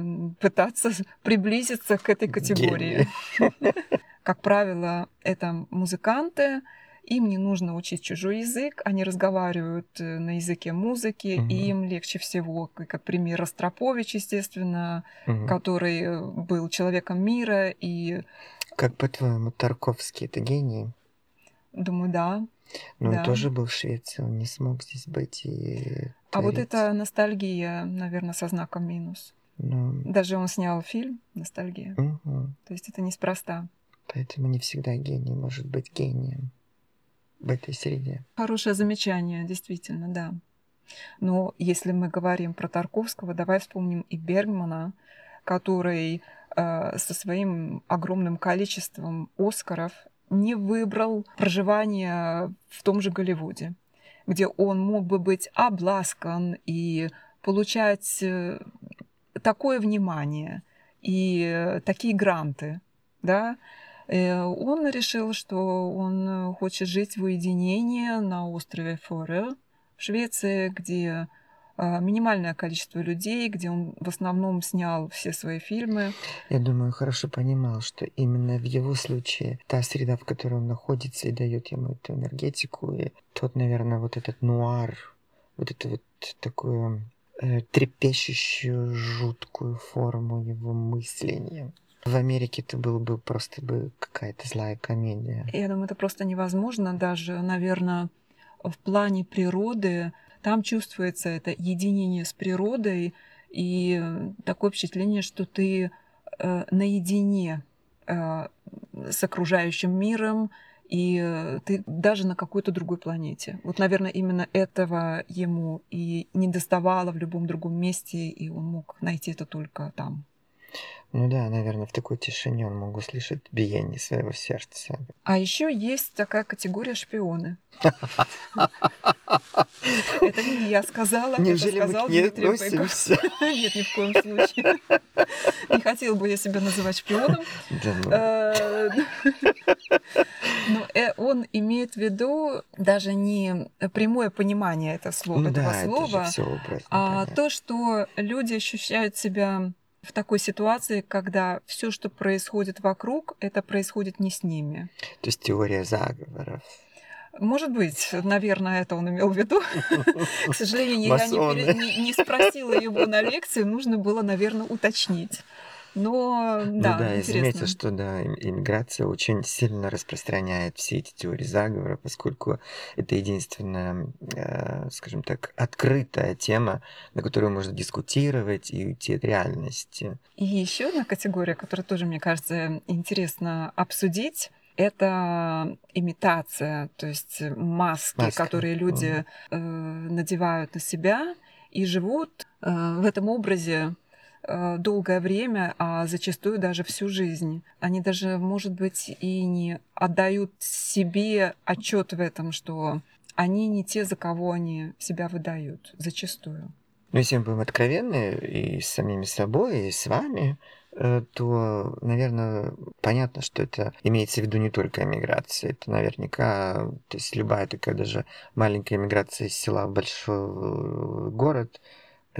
Speaker 9: пытаться приблизиться к этой категории. Как правило, это музыканты, им не нужно учить чужой язык, они разговаривают э, на языке музыки, угу. и им легче всего, как пример Ростропович, естественно, угу. который э, был человеком мира и...
Speaker 10: Как по-твоему, Тарковский это гений?
Speaker 9: Думаю, да.
Speaker 10: Но
Speaker 9: да.
Speaker 10: он тоже был в Швеции, он не смог здесь быть и...
Speaker 9: А вот это ностальгия, наверное, со знаком минус. Ну... Даже он снял фильм «Ностальгия». Угу. То есть это неспроста.
Speaker 10: Поэтому не всегда гений может быть гением в этой среде.
Speaker 9: Хорошее замечание, действительно, да. Но если мы говорим про Тарковского, давай вспомним и Бергмана, который э, со своим огромным количеством Оскаров не выбрал проживание в том же Голливуде, где он мог бы быть обласкан и получать э, такое внимание и такие гранты, да, он решил, что он э, хочет жить в уединении на острове Форе в Швеции, где а, минимальное количество людей, где он в основном снял все свои фильмы.
Speaker 10: Я думаю, хорошо понимал, что именно в его случае та среда, в которой он находится, и дает ему эту энергетику, и тот, наверное, вот этот нуар, вот это вот такую э, трепещущую, жуткую форму его мышления. В Америке это было бы просто бы какая-то злая комедия.
Speaker 9: Я думаю, это просто невозможно даже, наверное, в плане природы. Там чувствуется это единение с природой и такое впечатление, что ты э, наедине э, с окружающим миром, и ты даже на какой-то другой планете. Вот, наверное, именно этого ему и не доставало в любом другом месте, и он мог найти это только там.
Speaker 10: Ну да, наверное, в такой тишине он мог услышать биение своего сердца.
Speaker 9: А еще есть такая категория шпионы. Это не я сказала,
Speaker 10: Неужели
Speaker 9: это сказал Дмитрий
Speaker 10: относимся?
Speaker 9: Нет, ни в коем случае. Не хотела бы я себя называть шпионом.
Speaker 10: Да ну.
Speaker 9: Э, Но э, он имеет в виду даже не прямое понимание этого слова,
Speaker 10: Ну
Speaker 9: а то, что люди ощущают себя в такой ситуации, когда все, что происходит вокруг, это происходит не с ними.
Speaker 10: То есть теория заговоров.
Speaker 9: Может быть, наверное, это он имел в виду. К сожалению, я не, не спросила его на лекции, нужно было, наверное, уточнить. Но
Speaker 10: Ну
Speaker 9: да,
Speaker 10: да, я заметил, что да, им- иммиграция очень сильно распространяет все эти теории заговора, поскольку это единственная, э, скажем так, открытая тема, на которую можно дискутировать и уйти от реальности.
Speaker 9: И еще одна категория, которую тоже, мне кажется, интересно обсудить, это имитация, то есть маски,
Speaker 10: Маска.
Speaker 9: которые люди э, надевают на себя и живут э, в этом образе долгое время, а зачастую даже всю жизнь. Они даже, может быть, и не отдают себе отчет в этом, что они не те, за кого они себя выдают, зачастую.
Speaker 10: Но если мы будем откровенны и с самими собой, и с вами, э, то, наверное, понятно, что это имеется в виду не только эмиграция. Это наверняка, то есть любая такая даже маленькая эмиграция из села в большой э, город,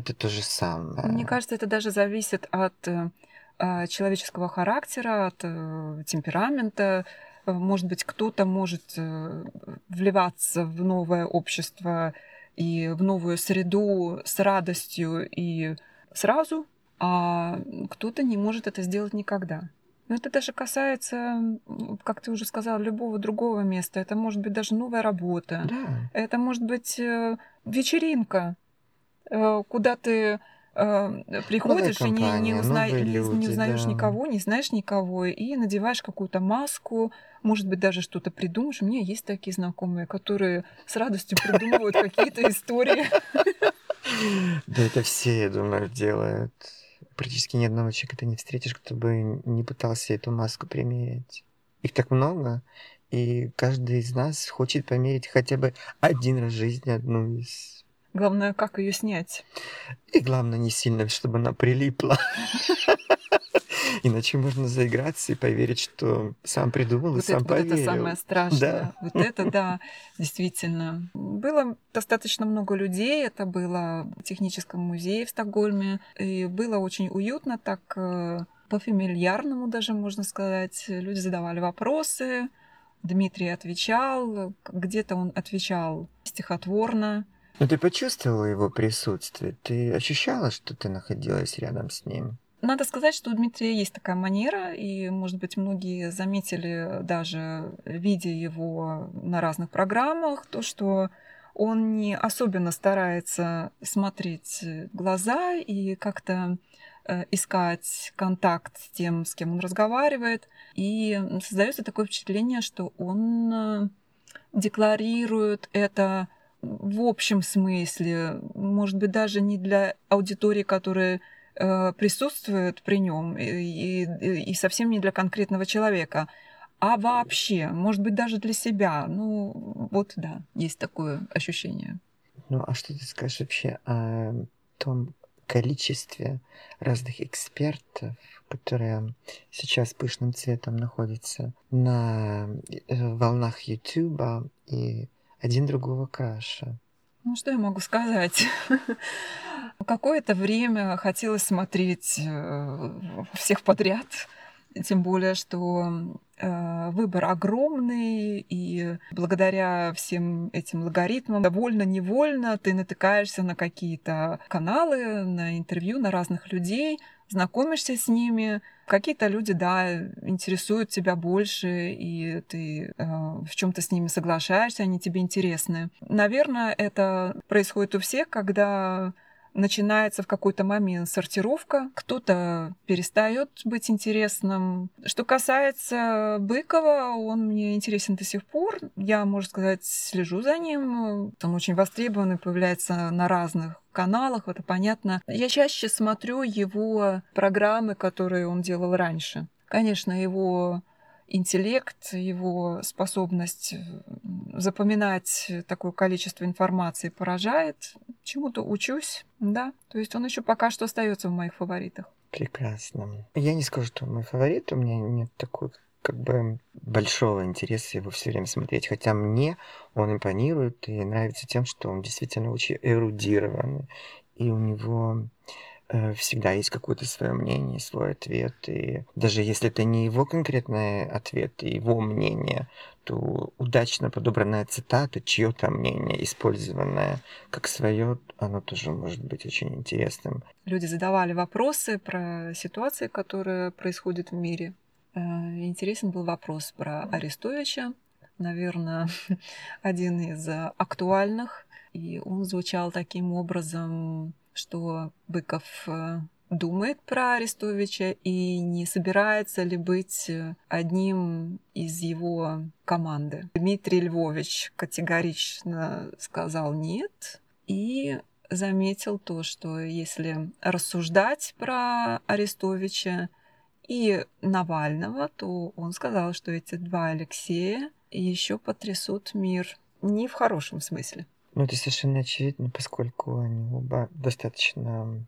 Speaker 10: это то же самое.
Speaker 9: Мне кажется, это даже зависит от э, а, человеческого характера, от э, темперамента. Э, Может быть, кто-то может вливаться в новое общество и в новую среду с радостью и сразу, а кто-то не может это сделать никогда. Но это даже касается, как ты уже сказала, любого другого места. Это может быть даже новая работа.
Speaker 10: Да.
Speaker 9: Это может быть вечеринка, куда ты э, приходишь и не, не, узна-
Speaker 10: новые
Speaker 9: не-
Speaker 10: люди,
Speaker 9: узнаешь
Speaker 10: да.
Speaker 9: никого, не знаешь никого, и надеваешь какую-то маску, может быть, даже что-то придумаешь. У меня есть такие знакомые, которые с радостью придумывают какие-то истории.
Speaker 10: Да это все, я думаю, делают. Практически ни одного человека ты не встретишь, кто бы не пытался эту маску примерить. Их так много, и каждый из нас хочет померить хотя бы один раз в жизни одну из.
Speaker 9: Главное, как ее снять.
Speaker 10: И главное, не сильно, чтобы она прилипла. Иначе можно заиграться и поверить, что сам придумал и
Speaker 9: Вот
Speaker 10: сам
Speaker 9: это, вот это
Speaker 10: поверил.
Speaker 9: самое страшное.
Speaker 10: Да.
Speaker 9: Вот это, да, действительно. Было достаточно много людей. Это было в техническом музее в Стокгольме. И было очень уютно, так э, по-фамильярному даже, можно сказать. Люди задавали вопросы. Дмитрий отвечал. Где-то он отвечал стихотворно.
Speaker 10: Но ты почувствовала его присутствие? Ты ощущала, что ты находилась рядом с ним?
Speaker 9: Надо сказать, что у Дмитрия есть такая манера, и, может быть, многие заметили даже, видя его на разных программах, то, что он не особенно старается смотреть в глаза и как-то э, искать контакт с тем, с кем он разговаривает. И создается такое впечатление, что он э, декларирует это в общем смысле, может быть, даже не для аудитории, которая э, присутствует при нем, и, и, и совсем не для конкретного человека, а вообще, может быть, даже для себя. Ну, вот да, есть такое ощущение.
Speaker 10: Ну, а что ты скажешь вообще о том количестве разных экспертов, которые сейчас пышным цветом находятся на э, волнах Ютуба и один другого краше?
Speaker 9: Ну, что я могу сказать? Какое-то время хотелось смотреть э, всех подряд, тем более, что э, выбор огромный, и благодаря всем этим алгоритмам довольно-невольно ты натыкаешься на какие-то каналы, на интервью, на разных людей, знакомишься с ними. Какие-то люди, да, интересуют тебя больше, и ты э, в чем-то с ними соглашаешься, они тебе интересны. Наверное, это происходит у всех, когда начинается в какой-то момент сортировка, кто-то перестает быть интересным. Что касается Быкова, он мне интересен до сих пор. Я, можно сказать, слежу за ним. Он очень востребованный, появляется на разных каналах, это понятно. Я чаще смотрю его программы, которые он делал раньше. Конечно, его интеллект, его способность запоминать такое количество информации поражает. Чему-то учусь, да. То есть он еще пока что остается в моих фаворитах.
Speaker 10: Прекрасно. Я не скажу, что он мой фаворит, у меня нет такой как бы большого интереса его все время смотреть. Хотя мне он импонирует и нравится тем, что он действительно очень эрудированный. И у него всегда есть какое-то свое мнение, свой ответ. И даже если это не его конкретный ответ, его мнение, то удачно подобранная цитата, чье-то мнение, использованное как свое, оно тоже может быть очень интересным.
Speaker 9: Люди задавали вопросы про ситуации, которые происходят в мире. Э, интересен был вопрос про Арестовича, наверное, один из актуальных. И он звучал таким образом, что Быков э, думает про Арестовича и не собирается ли быть одним из его команды. Дмитрий Львович категорично сказал нет и заметил то, что если рассуждать про Арестовича, и Навального, то он сказал, что эти два Алексея еще потрясут мир. Не в хорошем смысле.
Speaker 10: Ну, это совершенно очевидно, поскольку они оба достаточно,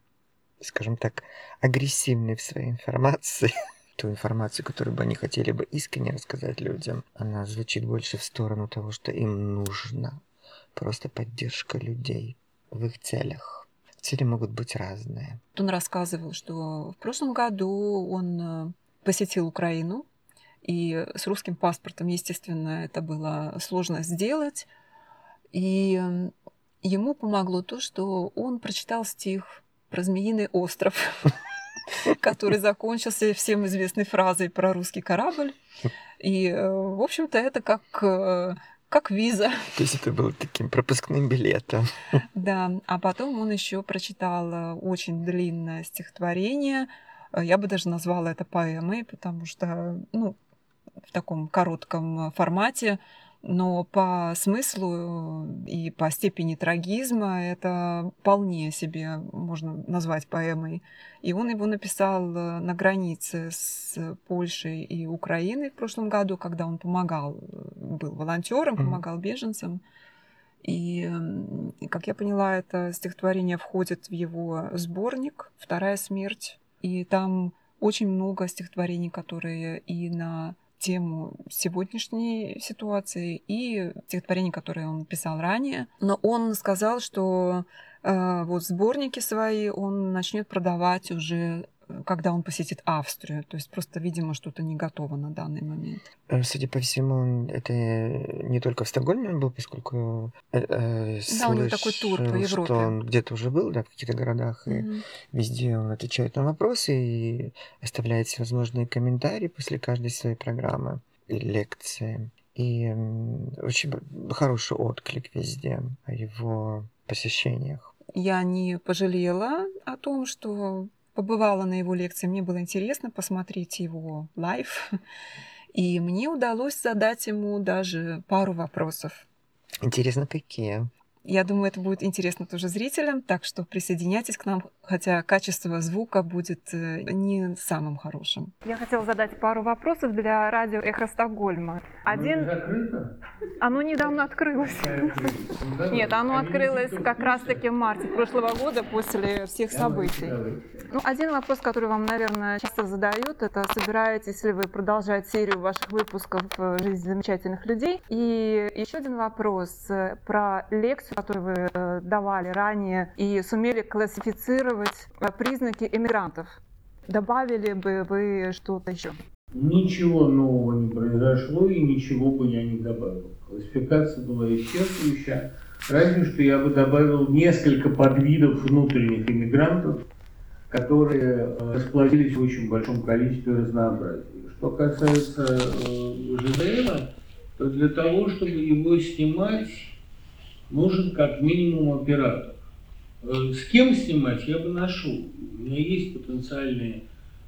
Speaker 10: скажем так, агрессивны в своей информации. Ту информацию, которую бы они хотели бы искренне рассказать людям, она звучит больше в сторону того, что им нужно. Просто поддержка людей в их целях. Цели могут быть разные.
Speaker 9: Он рассказывал, что в прошлом году он э, посетил Украину, и с русским паспортом, естественно, это было сложно сделать. И ему помогло то, что он прочитал стих про Змеиный остров, который закончился всем известной фразой про русский корабль. И, э, в общем-то, это как э, как виза.
Speaker 10: То есть это было таким пропускным билетом.
Speaker 9: Да, а потом он еще прочитал э, очень длинное стихотворение. Я бы даже назвала это поэмой, потому что, ну, в таком коротком формате но по смыслу и по степени трагизма это вполне себе можно назвать поэмой. И он его написал э, на границе с Польшей и Украиной в прошлом году, когда он помогал, э, был волонтером, помогал беженцам. И, как я поняла, это стихотворение входит в его сборник «Вторая смерть». И там очень много стихотворений, которые и на тему сегодняшней ситуации и стихотворений, которые он писал ранее. Но он сказал, что э, вот сборники свои он начнет продавать уже когда он посетит Австрию. То есть просто, видимо, что-то не готово на данный момент.
Speaker 10: Э, судя по всему, это не только в Стокгольме он был, поскольку э, э,
Speaker 9: да, у него такой тур по Европе.
Speaker 10: что он где-то уже был, да, в каких-то городах, mm-hmm. и везде он отвечает на вопросы и оставляет всевозможные комментарии после каждой своей программы и лекции. И очень хороший отклик везде о его посещениях.
Speaker 9: Я не пожалела о том, что побывала на его лекции, мне было интересно посмотреть его live, и мне удалось задать ему даже пару вопросов.
Speaker 10: Интересно, какие?
Speaker 9: Я думаю, это будет интересно тоже зрителям, так что присоединяйтесь к нам, хотя качество звука будет э, не самым хорошим. Я хотела задать пару вопросов для радио «Эхо Стокгольма». Один... Оно недавно открылось. Нет, оно открылось как раз-таки в марте прошлого года после всех событий. Ну, один вопрос, который вам, наверное, часто задают, это собираетесь ли вы продолжать серию ваших выпусков «Жизнь замечательных людей?» И еще один вопрос про лекцию которые вы э, давали ранее, и сумели классифицировать э, признаки эмигрантов. Добавили бы вы что-то еще?
Speaker 11: Ничего нового не произошло и ничего бы я не добавил. Классификация была исчерпывающая. Разве что я бы добавил несколько подвидов внутренних иммигрантов, которые э, расплодились в очень большом количестве разнообразия. Что касается ЖДР, то для того, чтобы его снимать, нужен как минимум оператор. Э, С кем снимать я бы нашел. У меня есть потенциальные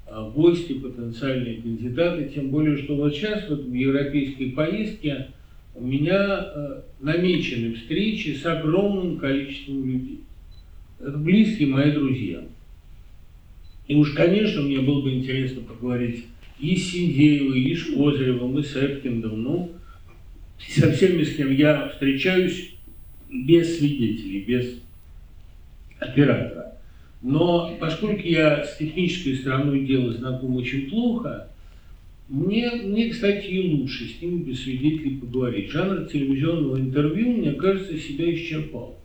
Speaker 11: э, гости, потенциальные кандидаты, тем более, что вот сейчас вот в европейской поездке у меня э, намечены встречи с огромным количеством людей. Это близкие мои друзья. И уж, конечно, мне было бы интересно поговорить и с Синдеевой, и с Козыревым, и с Эпкиндом, ну, со всеми, с кем я встречаюсь, без свидетелей, без оператора. Но поскольку я с технической стороной дела знаком очень плохо, мне, мне, кстати, и лучше с ними без свидетелей поговорить. Жанр телевизионного интервью, мне кажется, себя исчерпал.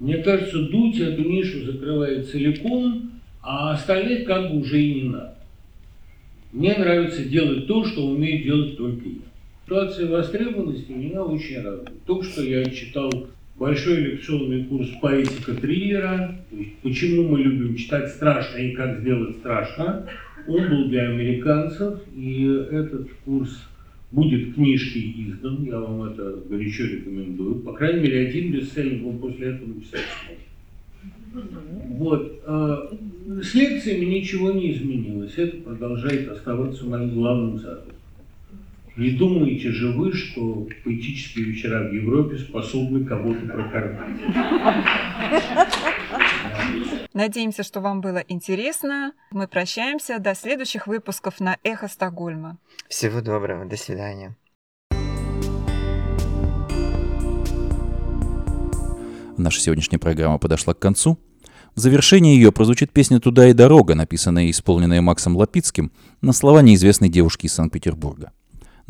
Speaker 11: Мне кажется, Дудь эту нишу закрывает целиком, а остальных как бы уже и не надо. Мне нравится делать то, что умею делать только я. Ситуация востребованности меня очень разная. Только что я читал большой лекционный курс поэтика есть почему мы любим читать страшно и как сделать страшно. Он был для американцев, и этот курс будет книжкой издан, я вам это горячо рекомендую. По крайней мере, один бестселлер он после этого написать сможет. Вот. а С лекциями ничего не изменилось. Это продолжает оставаться моим главным заработком. Не думаете же вы, что поэтические вечера в Европе способны кого-то прокормить?
Speaker 9: Надеемся, что вам было интересно. Мы прощаемся до следующих выпусков на Эхо Стокгольма.
Speaker 10: Всего доброго, до свидания.
Speaker 6: Наша сегодняшняя программа подошла к концу. В завершении ее прозвучит песня «Туда и дорога», написанная и исполненная Максом Лапицким на слова неизвестной девушки из Санкт-Петербурга.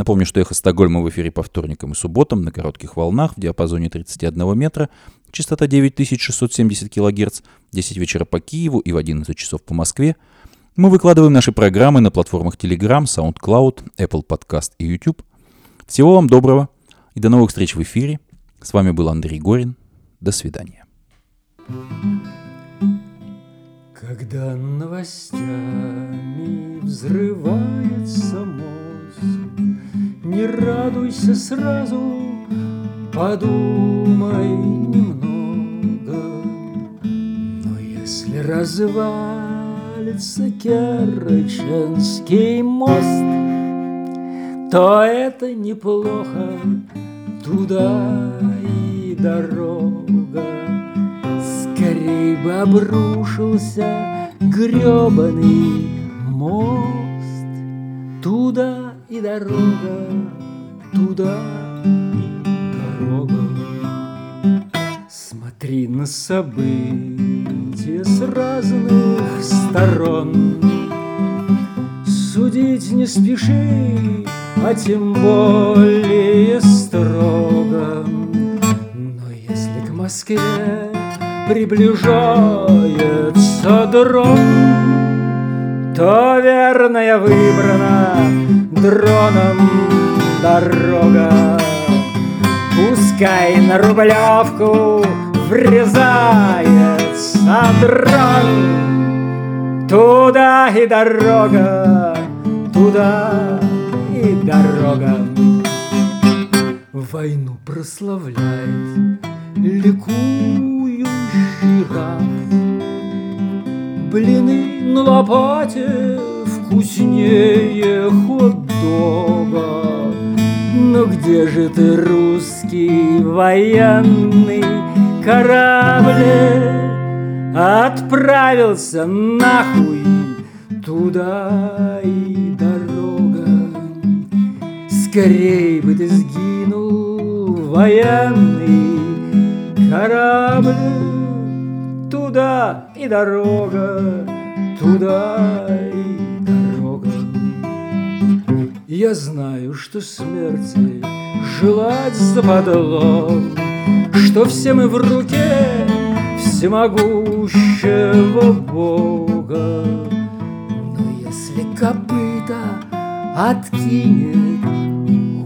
Speaker 6: Напомню, что «Эхо Стокгольма» в эфире по вторникам и субботам на коротких волнах в диапазоне 31 метра, частота 9670 кГц, 10 вечера по Киеву и в 11 часов по Москве. Мы выкладываем наши программы на платформах Telegram, SoundCloud, Apple Podcast и YouTube. Всего вам доброго и до новых встреч в эфире. С вами был Андрей Горин. До свидания.
Speaker 7: Когда новостями взрывается мозг, Не радуйся сразу, подумай немного. Но если развалится Керченский мост, То это неплохо, туда и дорога. Скорей бы обрушился гребаный мост. И дорога, туда и дорога. Смотри на события с разных сторон. Судить не спеши, а тем более строго. Но если к Москве приближается дрон, то верная выбрана дроном дорога. Пускай на Рублевку врезается дрон, туда и дорога, туда и дорога. Войну прославляет ликующий раб. Блины на лопате вкуснее хот-дога. Но где же ты, русский военный корабль? Отправился нахуй туда и дорога. Скорей бы ты сгинул, военный корабль. Туда и дорога, туда и. Я знаю, что смерти желать западло, Что все мы в руке всемогущего Бога. Но если копыта откинет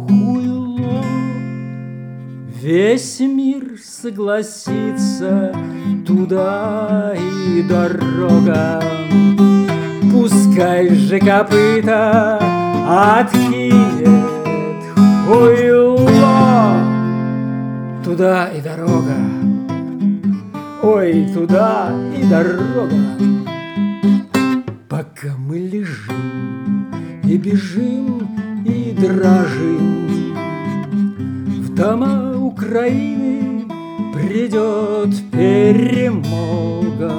Speaker 7: хуйло, Весь мир согласится, туда и дорога. Пускай же копыта откинет хуйло, Туда и дорога. ой, туда и дорога. Пока мы лежим и бежим и дрожим, В дома Украины придет перемога.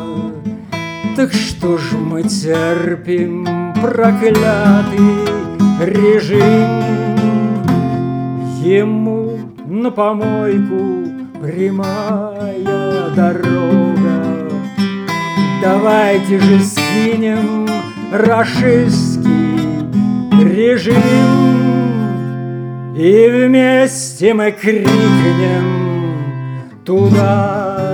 Speaker 7: Так что ж мы терпим проклятый режим? Ему на помойку прямая дорога. Давайте же скинем рашистский режим И вместе мы крикнем туда